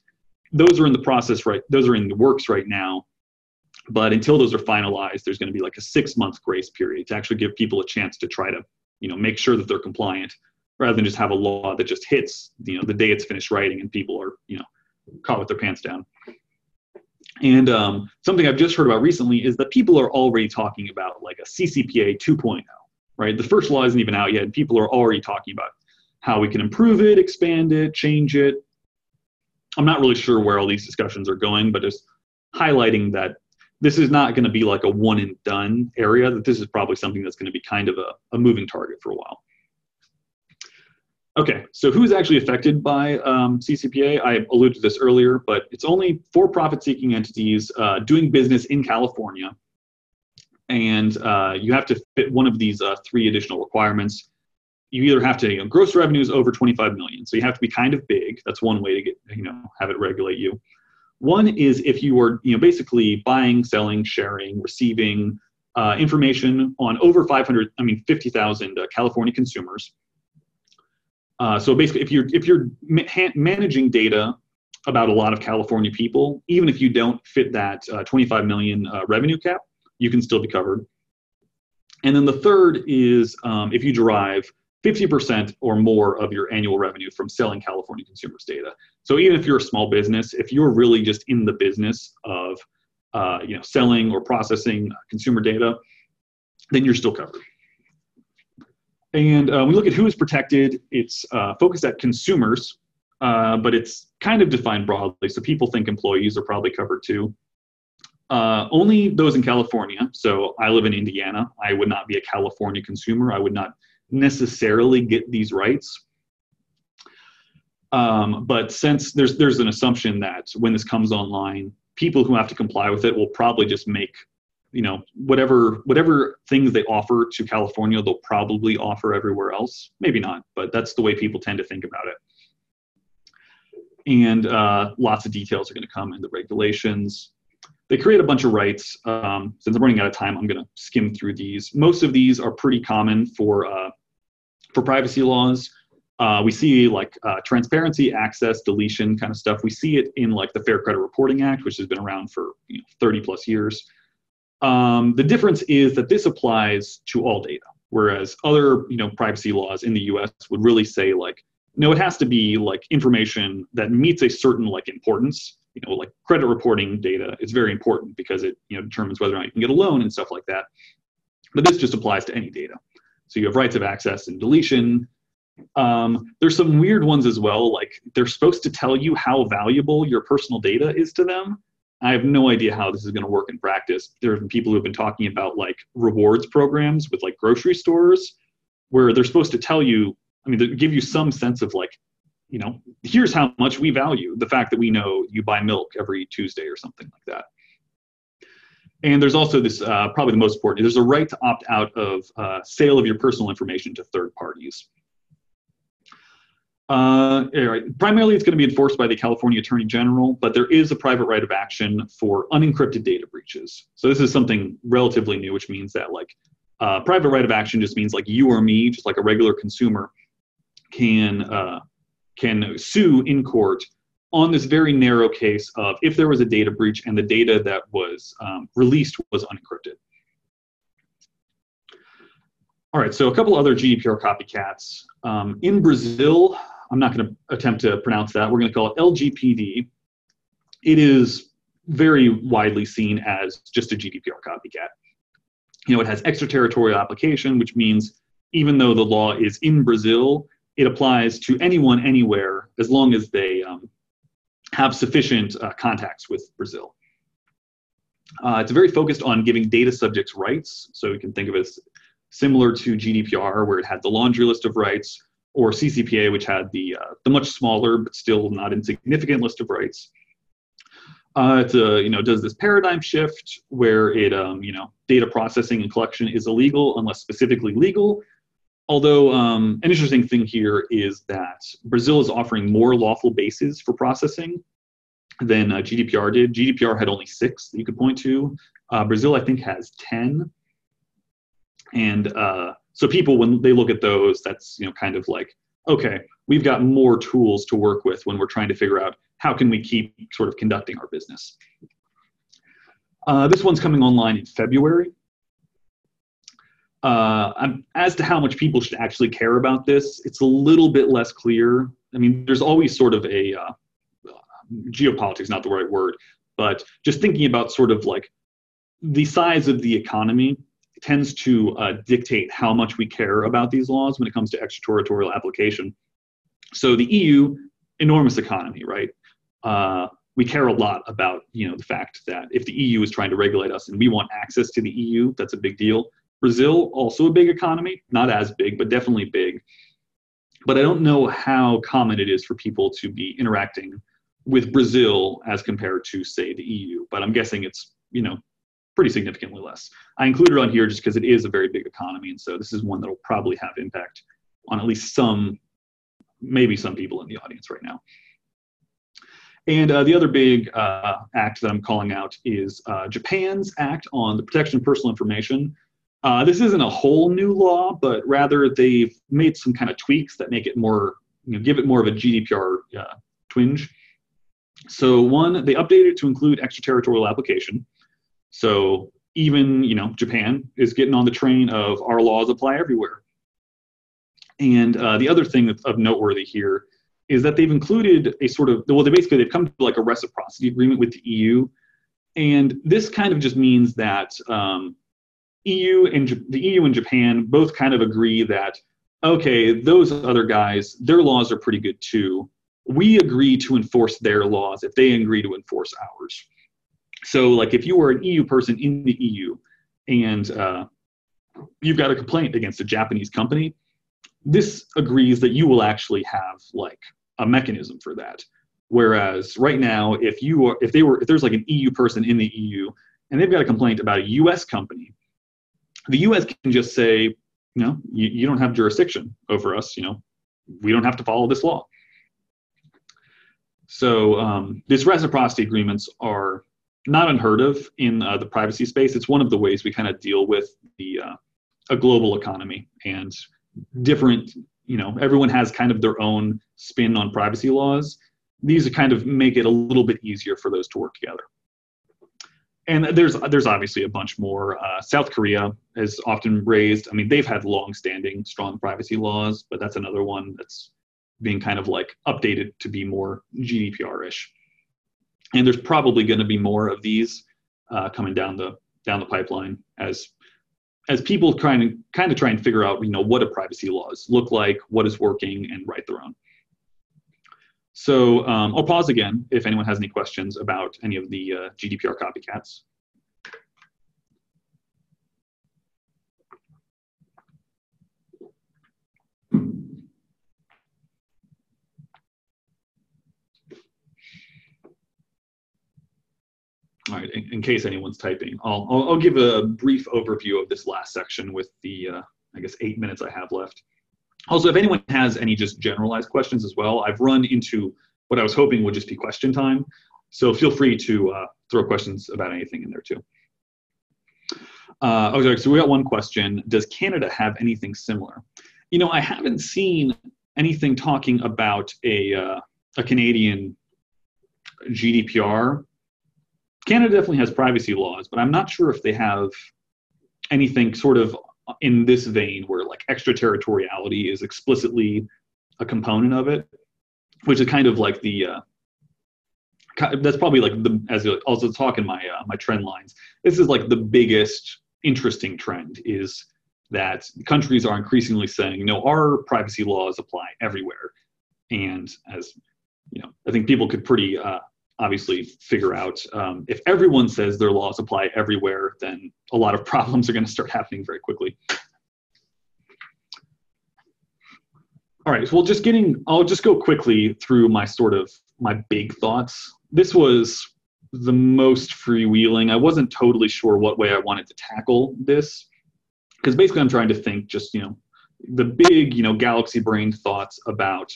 those are in the process right those are in the works right now but until those are finalized there's going to be like a six month grace period to actually give people a chance to try to you know make sure that they're compliant rather than just have a law that just hits you know the day it's finished writing and people are you know caught with their pants down. And um, something i've just heard about recently is that people are already talking about like a ccpa 2.0 right? The first law isn't even out yet people are already talking about how we can improve it expand it change it. I'm not really sure where all these discussions are going, but just highlighting that this is not going to be like a one and done area, that this is probably something that's going to be kind of a, a moving target for a while. Okay, so who's actually affected by um, CCPA? I alluded to this earlier, but it's only for-profit seeking entities uh, doing business in California. And uh, you have to fit one of these uh, three additional requirements you either have to you know, gross revenues over 25 million so you have to be kind of big that's one way to get you know have it regulate you one is if you are you know basically buying selling sharing receiving uh, information on over 500 i mean 50000 uh, california consumers. Uh, so basically if you're if you're ma- managing data about a lot of california people even if you don't fit that uh, 25 million uh, revenue cap you can still be covered. And then the third is um, if you derive 50% or more of your annual revenue from selling California consumers data. So even if you're a small business, if you're really just in the business of uh, you know selling or processing consumer data, then you're still covered. And uh, we look at who is protected. It's uh, focused at consumers, uh, but it's kind of defined broadly. So people think employees are probably covered too. Uh, only those in California. So I live in Indiana. I would not be a California consumer. I would not necessarily get these rights. Um, but since there's there's an assumption that when this comes online, people who have to comply with it will probably just make you know whatever whatever things they offer to California, they'll probably offer everywhere else. Maybe not, but that's the way people tend to think about it. And uh, lots of details are going to come in the regulations. They create a bunch of rights. Um, since I'm running out of time, I'm going to skim through these. Most of these are pretty common for uh, for privacy laws. Uh, we see like uh, transparency, access, deletion kind of stuff. We see it in like the Fair Credit Reporting Act, which has been around for you know, 30 plus years. Um, the difference is that this applies to all data, whereas other you know privacy laws in the U.S. would really say like No, it has to be like information that meets a certain like importance. You know, like credit reporting data is very important because it you know determines whether or not you can get a loan and stuff like that. But this just applies to any data. So you have rights of access and deletion. Um, there's some weird ones as well. Like they're supposed to tell you how valuable your personal data is to them. I have no idea how this is going to work in practice. There have been people who have been talking about like rewards programs with like grocery stores where they're supposed to tell you, I mean, give you some sense of like, you know, here's how much we value the fact that we know you buy milk every Tuesday or something like that. And there's also this, uh, probably the most important, there's a right to opt out of uh, sale of your personal information to third parties. Uh, Primarily, it's going to be enforced by the California Attorney General, but there is a private right of action for unencrypted data breaches. So this is something relatively new, which means that like uh, private right of action just means like you or me, just like a regular consumer, can uh, can sue in court on this very narrow case of if there was a data breach and the data that was um, released was unencrypted. All right, so a couple other GDPR copycats. Um, in Brazil, I'm not going to attempt to pronounce that. We're going to call it LGPD. It is very widely seen as just a GDPR copycat. You know, it has extraterritorial application, which means even though the law is in Brazil, it applies to anyone anywhere as long as they have sufficient uh, contacts with Brazil. Uh, it's very focused on giving data subjects rights. So you can think of it as similar to GDPR, where it had the laundry list of rights, or CCPA, which had the, uh, the much smaller but still not insignificant list of rights. Uh, it uh, you know does this paradigm shift where it um, you know data processing and collection is illegal unless specifically legal. Although um, an interesting thing here is that Brazil is offering more lawful bases for processing than uh, GDPR did. GDPR had only six that you could point to. Uh, Brazil, I think, has ten. And uh, so people, when they look at those, that's you know kind of like, okay, we've got more tools to work with when we're trying to figure out how can we keep sort of conducting our business. Uh, this one's coming online in February. Uh, as to how much people should actually care about this, it's a little bit less clear. I mean, there's always sort of a uh, geopolitics, not the right word, but just thinking about sort of like the size of the economy tends to uh, dictate how much we care about these laws when it comes to extraterritorial application. So the EU, enormous economy, right? Uh, we care a lot about you know the fact that if the EU is trying to regulate us and we want access to the EU, that's a big deal. Brazil, also a big economy, not as big, but definitely big. But I don't know how common it is for people to be interacting with Brazil as compared to, say, the EU. But I'm guessing it's you know pretty significantly less. I included it on here just because it is a very big economy, and so this is one that will probably have impact on at least some, maybe some people in the audience right now. And uh, the other big uh, act that I'm calling out is uh, Japan's Act on the Protection of Personal Information. Uh, this isn't a whole new law, but rather they've made some kind of tweaks that make it more, you know, give it more of a GDPR uh, twinge. So one, they updated to include extraterritorial application. So even you know Japan is getting on the train of our laws apply everywhere. And uh, the other thing that's of noteworthy here is that they've included a sort of well, they basically they've come to like a reciprocity agreement with the EU, and this kind of just means that um, EU and the EU and Japan both kind of agree that okay, those other guys, their laws are pretty good too. We agree to enforce their laws if they agree to enforce ours. So, like, if you were an EU person in the EU and uh, you've got a complaint against a Japanese company, this agrees that you will actually have like a mechanism for that. Whereas right now, if you are, if they were, if there's like an EU person in the EU and they've got a complaint about a US company, the US can just say, you know, you, you don't have jurisdiction over us. You know, we don't have to follow this law. So um, these reciprocity agreements are not unheard of in uh, the privacy space. It's one of the ways we kind of deal with the uh, a global economy and different. You know, everyone has kind of their own spin on privacy laws. These kind of make it a little bit easier for those to work together. And there's there's obviously a bunch more. Uh, South Korea has often raised. I mean, they've had long-standing, strong privacy laws, but that's another one that's being kind of like updated to be more GDPR-ish. And there's probably going to be more of these uh, coming down the down the pipeline as as people trying to kind of try and figure out, you know, what do privacy laws look like, what is working, and write their own. So um, I'll pause again if anyone has any questions about any of the uh, GDPR copycats. All right, in, in, case anyone's typing, I'll, I'll, I'll, give a brief overview of this last section with the, uh, I guess, eight minutes I have left. Also, if anyone has any just generalized questions as well, I've run into what I was hoping would just be question time. So feel free to uh, throw questions about anything in there too. Uh, okay, so we got one question. Does Canada have anything similar? You know, I haven't seen anything talking about a, uh, a Canadian GDPR Canada definitely has privacy laws, but I'm not sure if they have anything sort of in this vein where like extraterritoriality is explicitly a component of it, which is kind of like the uh, that's probably like the as also talk in my uh, my trend lines. This is like the biggest interesting trend is that countries are increasingly saying no, our privacy laws apply everywhere, and as you know, I think people could pretty uh, obviously figure out um, if everyone says their laws apply everywhere, then a lot of problems are going to start happening very quickly. All right, we'll just getting, I'll just go quickly through my sort of my big thoughts. This was the most freewheeling. I wasn't totally sure what way I wanted to tackle this because basically I'm trying to think just, you know, the big, you know, galaxy brain thoughts about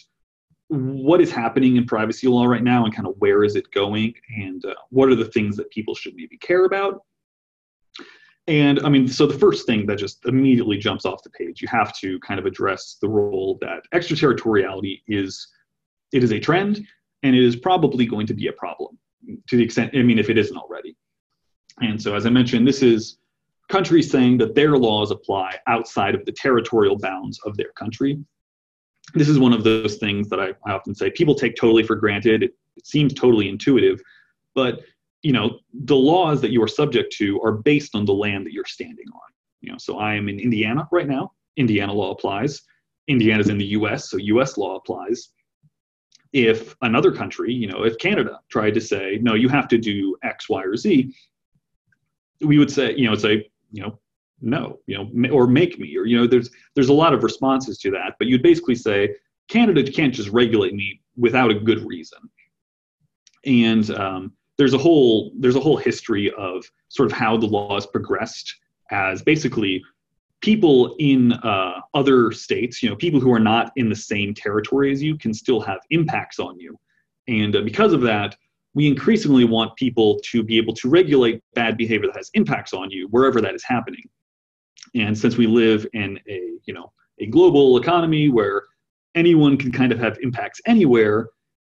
what is happening in privacy law right now and kind of where is it going? And uh, what are the things that people should maybe care about? And i mean so the first thing that just immediately jumps off the page you have to kind of address the role that extraterritoriality is it is a trend and it is probably going to be a problem to the extent i mean if it isn't already. And so as i mentioned this is countries saying that their laws apply outside of the territorial bounds of their country this is one of those things that I, I often say people take totally for granted. It, seems totally intuitive, but you know the laws that you are subject to are based on the land that you're standing on. You know, so I am in Indiana right now. Indiana law applies. Indiana's in the U.S., so U.S. law applies. If another country, you know, if Canada tried to say no, you have to do X, Y, or Z, we would say, you know, say, you know, no, you know, or make me, or you know, there's there's a lot of responses to that, but you'd basically say Canada can't just regulate me without a good reason. And um, there's a whole there's a whole history of sort of how the laws progressed as basically people in uh, other states, you know, people who are not in the same territory as you can still have impacts on you. And uh, because of that, we increasingly want people to be able to regulate bad behavior that has impacts on you wherever that is happening. And since we live in a, you know, a global economy where anyone can kind of have impacts anywhere,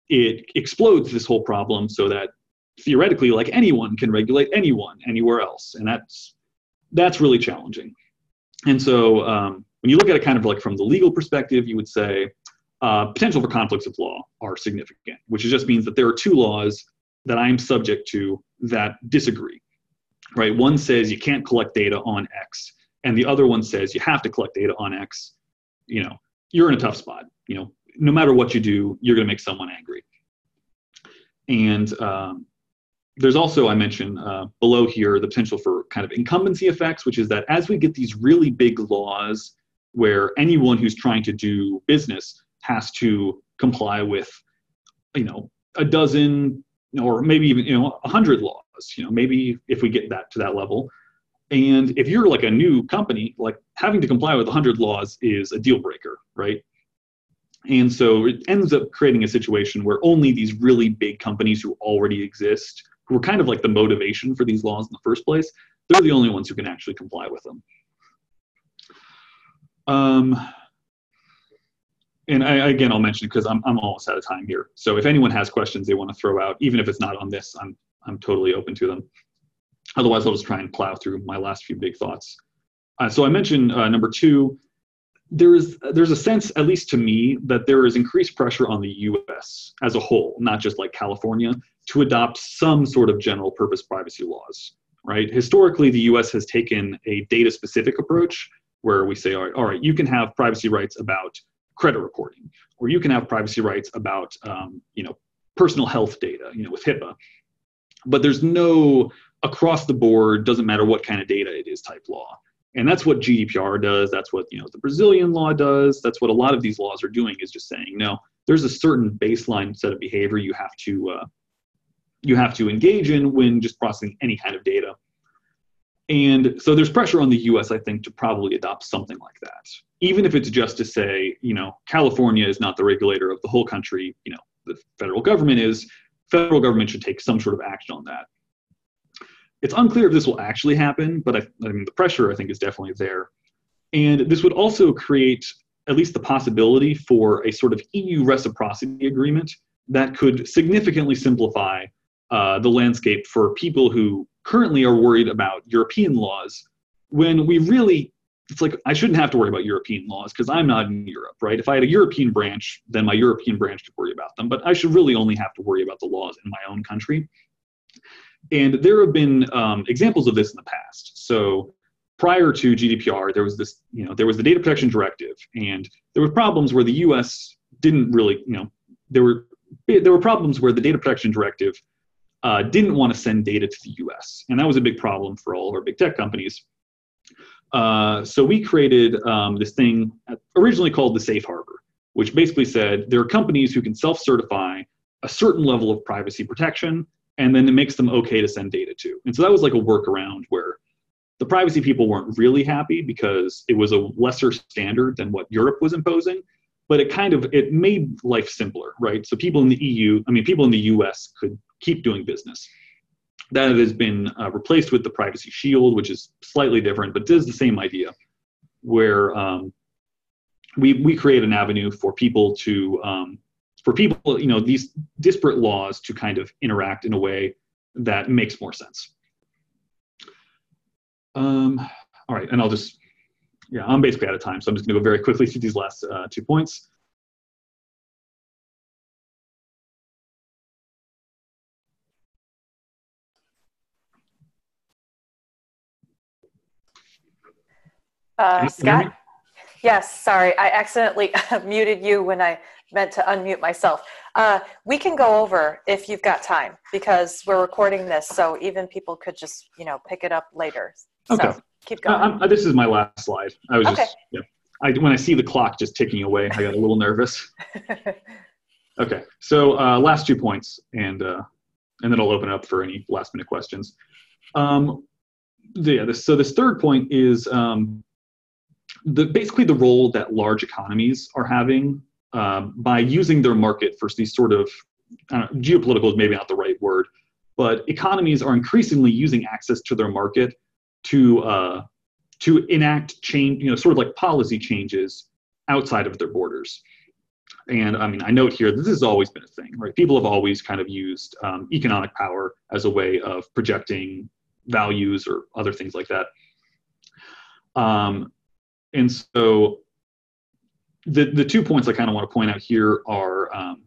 it explodes this whole problem so that theoretically, like anyone can regulate anyone anywhere else. And that's, that's really challenging. And so um, when you look at it kind of like from the legal perspective, you would say uh, potential for conflicts of law are significant, which just means that there are two laws that I'm subject to that disagree, right? One says you can't collect data on X, and the other one says you have to collect data on X, you know, you're in a tough spot. You know, no matter what you do, you're going to make someone angry. And um, there's also, I mentioned uh, below here, the potential for kind of incumbency effects, which is that as we get these really big laws where anyone who's trying to do business has to comply with, you know, a dozen or maybe even, you know, a hundred laws, you know, maybe if we get that to that level, and if you're like a new company, like having to comply with 100 laws is a deal breaker, right? And so it ends up creating a situation where only these really big companies who already exist, who are kind of like the motivation for these laws in the first place, they're the only ones who can actually comply with them. Um, and I, again, I'll mention it because I'm, I'm almost out of time here. So if anyone has questions they want to throw out, even if it's not on this, I'm, I'm totally open to them. Otherwise, I'll just try and plow through my last few big thoughts. Uh, so I mentioned uh, number two, there is there's a sense, at least to me, that there is increased pressure on the U.S. as a whole, not just like California, to adopt some sort of general purpose privacy laws. Right? Historically, the U.S. has taken a data specific approach where we say, all right, all right, you can have privacy rights about credit reporting, or you can have privacy rights about um, you know personal health data, you know, with HIPAA. But there's no across the board, doesn't matter what kind of data it is type law. And that's what GDPR does. That's what you know the Brazilian law does. That's what a lot of these laws are doing is just saying no. There's a certain baseline set of behavior you have to uh, you have to engage in when just processing any kind of data. And so there's pressure on the U.S. I think to probably adopt something like that, even if it's just to say you know California is not the regulator of the whole country. You know the federal government is. Federal government should take some sort of action on that. It's unclear if this will actually happen, but I, I mean, the pressure I think is definitely there. And this would also create at least the possibility for a sort of EU reciprocity agreement that could significantly simplify uh, the landscape for people who currently are worried about European laws when we really it's like I shouldn't have to worry about European laws because I'm not in Europe, right? If I had a European branch, then my European branch could worry about them. But I should really only have to worry about the laws in my own country. And there have been um, examples of this in the past. So prior to GDPR, there was this, you know, there was the Data Protection Directive, and there were problems where the U.S. didn't really, you know, there were there were problems where the Data Protection Directive uh, didn't want to send data to the U.S., and that was a big problem for all of our big tech companies. Uh, so we created um, this thing originally called the Safe Harbor, which basically said there are companies who can self-certify a certain level of privacy protection and then it makes them okay to send data to. And so that was like a workaround where the privacy people weren't really happy because it was a lesser standard than what Europe was imposing, but it kind of it made life simpler, right? So people in the EU, I mean people in the US could keep doing business. That has been uh, replaced with the privacy shield, which is slightly different, but does the same idea, where um, we we create an avenue for people to um, for people, you know, these disparate laws to kind of interact in a way that makes more sense. Um, all right, and I'll just, yeah, I'm basically out of time, so I'm just gonna go very quickly through these last uh, two points. Uh, Scott? Yes, sorry, I accidentally muted you when I meant to unmute myself. Uh, we can go over if you've got time because we're recording this, so even people could just you know pick it up later. Okay. So keep going. Uh, uh, this is my last slide. I was okay. just yeah. I, when I see the clock just ticking away, I got a little nervous. okay, so uh, last two points, and uh, and then I'll open up for any last minute questions. Um, yeah, this, so this third point is um, the basically the role that large economies are having um, by using their market for these sort of know, geopolitical is maybe not the right word, but economies are increasingly using access to their market to uh, to enact change, you know, sort of like policy changes outside of their borders. And I mean, I note here this has always been a thing, right? People have always kind of used um, economic power as a way of projecting values or other things like that. Um, and so the, the two points I kind of want to point out here are um,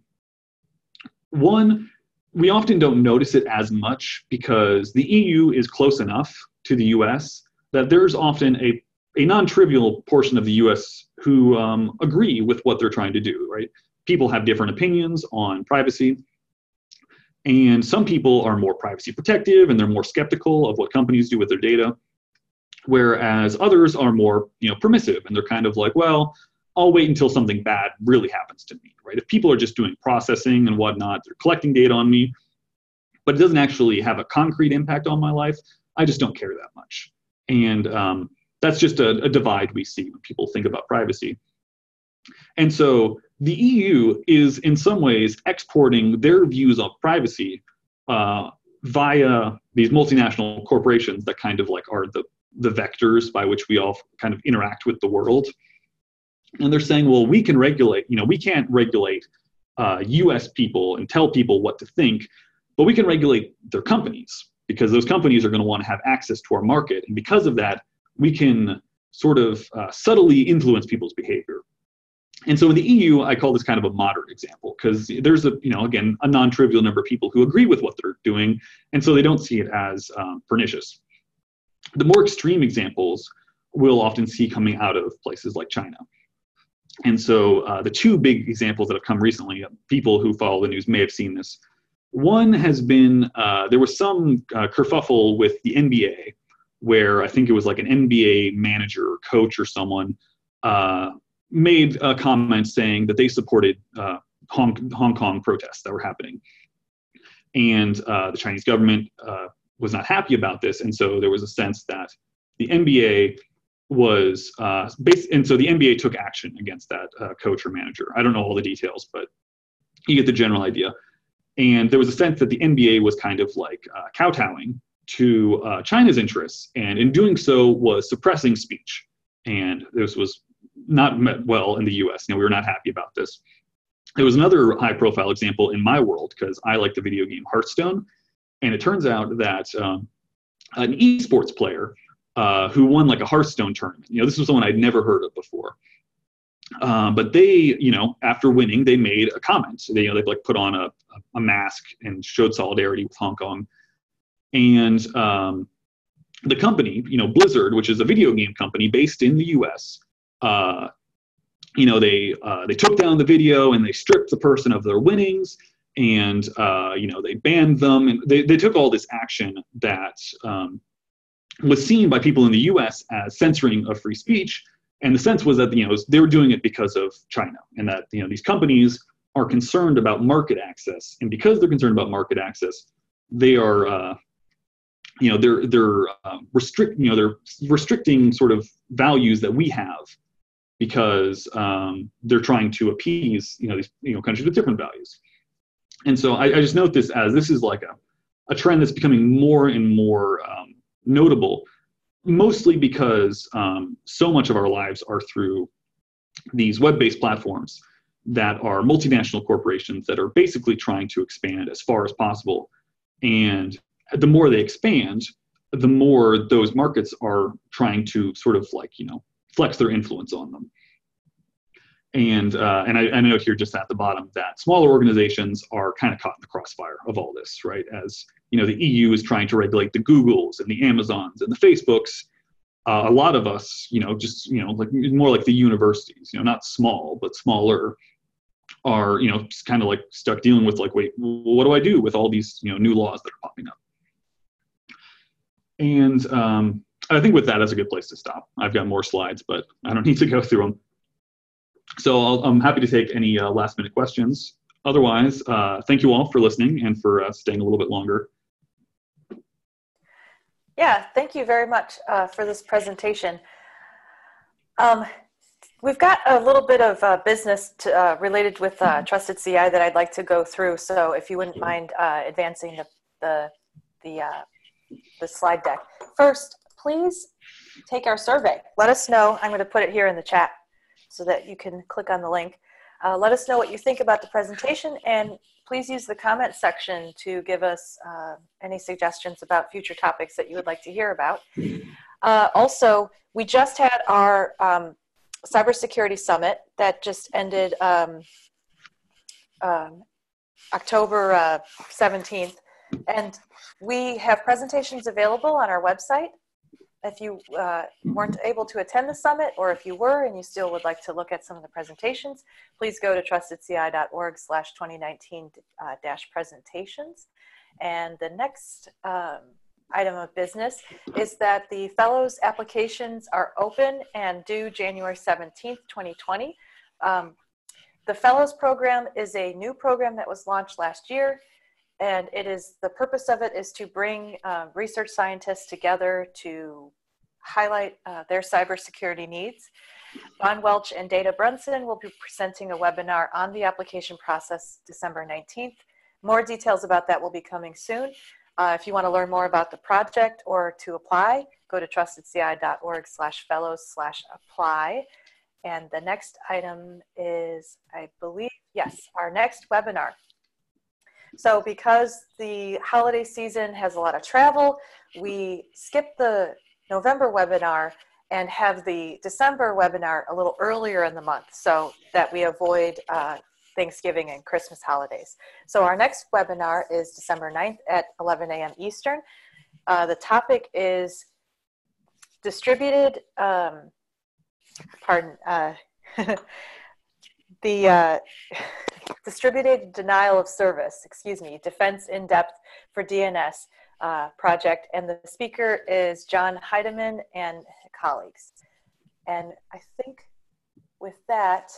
one, we often don't notice it as much because the EU is close enough to the US that there's often a, a non trivial portion of the US who um, agree with what they're trying to do, right? People have different opinions on privacy. And some people are more privacy protective and they're more skeptical of what companies do with their data. Whereas others are more, you know, permissive and they're kind of like, well, I'll wait until something bad really happens to me, right? If people are just doing processing and whatnot, they're collecting data on me, but it doesn't actually have a concrete impact on my life, I just don't care that much. And um, that's just a, a divide we see when people think about privacy. And so the EU is in some ways exporting their views on privacy uh, via these multinational corporations that kind of like are the, the vectors by which we all kind of interact with the world and they're saying, well, we can regulate, you know, we can't regulate uh, US people and tell people what to think, but we can regulate their companies because those companies are going to want to have access to our market. And because of that, we can sort of uh, subtly influence people's behavior. And so in the EU, I call this kind of a moderate example because there's a, you know, again, a non-trivial number of people who agree with what they're doing, and so they don't see it as um, pernicious. The more extreme examples we'll often see coming out of places like China. And so uh, the two big examples that have come recently, people who follow the news may have seen this. One has been uh, there was some uh, kerfuffle with the NBA, where I think it was like an NBA manager or coach or someone uh, made a comment saying that they supported uh, Hong, Hong Kong protests that were happening. And uh, the Chinese government was not happy about this. And so there was a sense that the NBA was uh, based, and so the NBA took action against that uh, coach or manager. I don't know all the details, but you get the general idea. And there was a sense that the NBA was kind of like uh, kowtowing to uh, China's interests, and in doing so was suppressing speech. And this was not met well in the U.S. You know, we were not happy about this. There was another high-profile example in my world because I like the video game Hearthstone, and it turns out that um, an esports player uh, who won like a Hearthstone tournament. You know, this was someone I'd never heard of before. Um, but they, you know, after winning, they made a comment. They, you know, they like put on a, a mask and showed solidarity with Hong Kong. And um, the company, you know, Blizzard, which is a video game company based in the U.S., uh, you know, they uh, they took down the video and they stripped the person of their winnings, and uh, you know, they banned them, and they they took all this action that um, was seen by people in the US as censoring of free speech. And the sense was that you know they were doing it because of China, and that you know these companies are concerned about market access, and because they're concerned about market access, they are uh, you know they're they're uh, restrict you know they're restricting sort of values that we have because um, they're trying to appease you know these you know countries with different values. And so I, I just note this as this is like a, a trend that's becoming more and more um, notable, mostly because um, so much of our lives are through these web-based platforms that are multinational corporations that are basically trying to expand as far as possible. And the more they expand, the more those markets are trying to sort of like, you know, flex their influence on them. And uh, and I, I note here just at the bottom that smaller organizations are kind of caught in the crossfire of all this, right? As you know, the EU is trying to regulate the Googles and the Amazons and the Facebooks. Uh, a lot of us, you know, just you know, like more like the universities, you know, not small but smaller, are you know, just kind of like stuck dealing with like, wait, what do I do with all these you know new laws that are popping up? And um, I think with that, that's a good place to stop. I've got more slides, but I don't need to go through them. So i am happy to take any uh, last minute questions. Otherwise, uh, thank you all for listening and for uh, staying a little bit longer. Yeah, thank you very much uh, for this presentation. Um, we've got a little bit of uh, business to, uh, related with Trusted CI that I'd like to go through. So if you wouldn't mind advancing the, the, the, the slide deck. First, please take our survey. Let us know. I'm going to put it here in the chat so that you can click on the link. Uh, let us know what you think about the presentation and please use the comment section to give us uh, any suggestions about future topics that you would like to hear about. Uh, also, we just had our um, cybersecurity summit that just ended um, um, October 17th. Uh, and we have presentations available on our website if you uh, weren't able to attend the summit or if you were and you still would like to look at some of the presentations, please go to trustedci.org slash 2019 uh, dash presentations. And the next um, item of business is that the fellows applications are open and due January 17th, 2020. Um, the fellows program is a new program that was launched last year and it is the purpose of it is to bring uh, research scientists together to highlight uh, their cybersecurity needs. Von Welch and Dana Brunson will be presenting a webinar on the application process December 19th. More details about that will be coming soon. Uh, if you want to learn more about the project or to apply, go to trustedci.org slash fellows slash apply. And the next item is, I believe, yes, our next webinar. So because the holiday season has a lot of travel, we skip the November webinar and have the December webinar a little earlier in the month so that we avoid uh, Thanksgiving and Christmas holidays. So our next webinar is December 9th at 11 a.m. Eastern. Uh, the topic is distributed, um, pardon, uh, the uh, distributed denial of service, excuse me, defense in depth for DNS uh, project. And the speaker is John Heidemann and colleagues. And I think with that,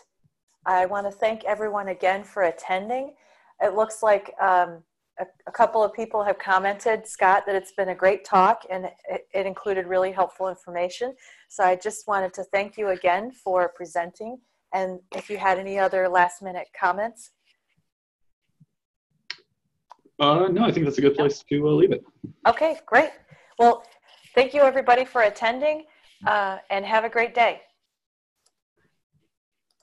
I want to thank everyone again for attending. It looks like um, a, a, couple of people have commented, Scott, that it's been a great talk and it, it included really helpful information. So I just wanted to thank you again for presenting. And if you had any other last minute comments. Uh, no, I think that's a good place to uh, leave it. Okay, great. Well, thank you everybody for attending uh, and have a great day.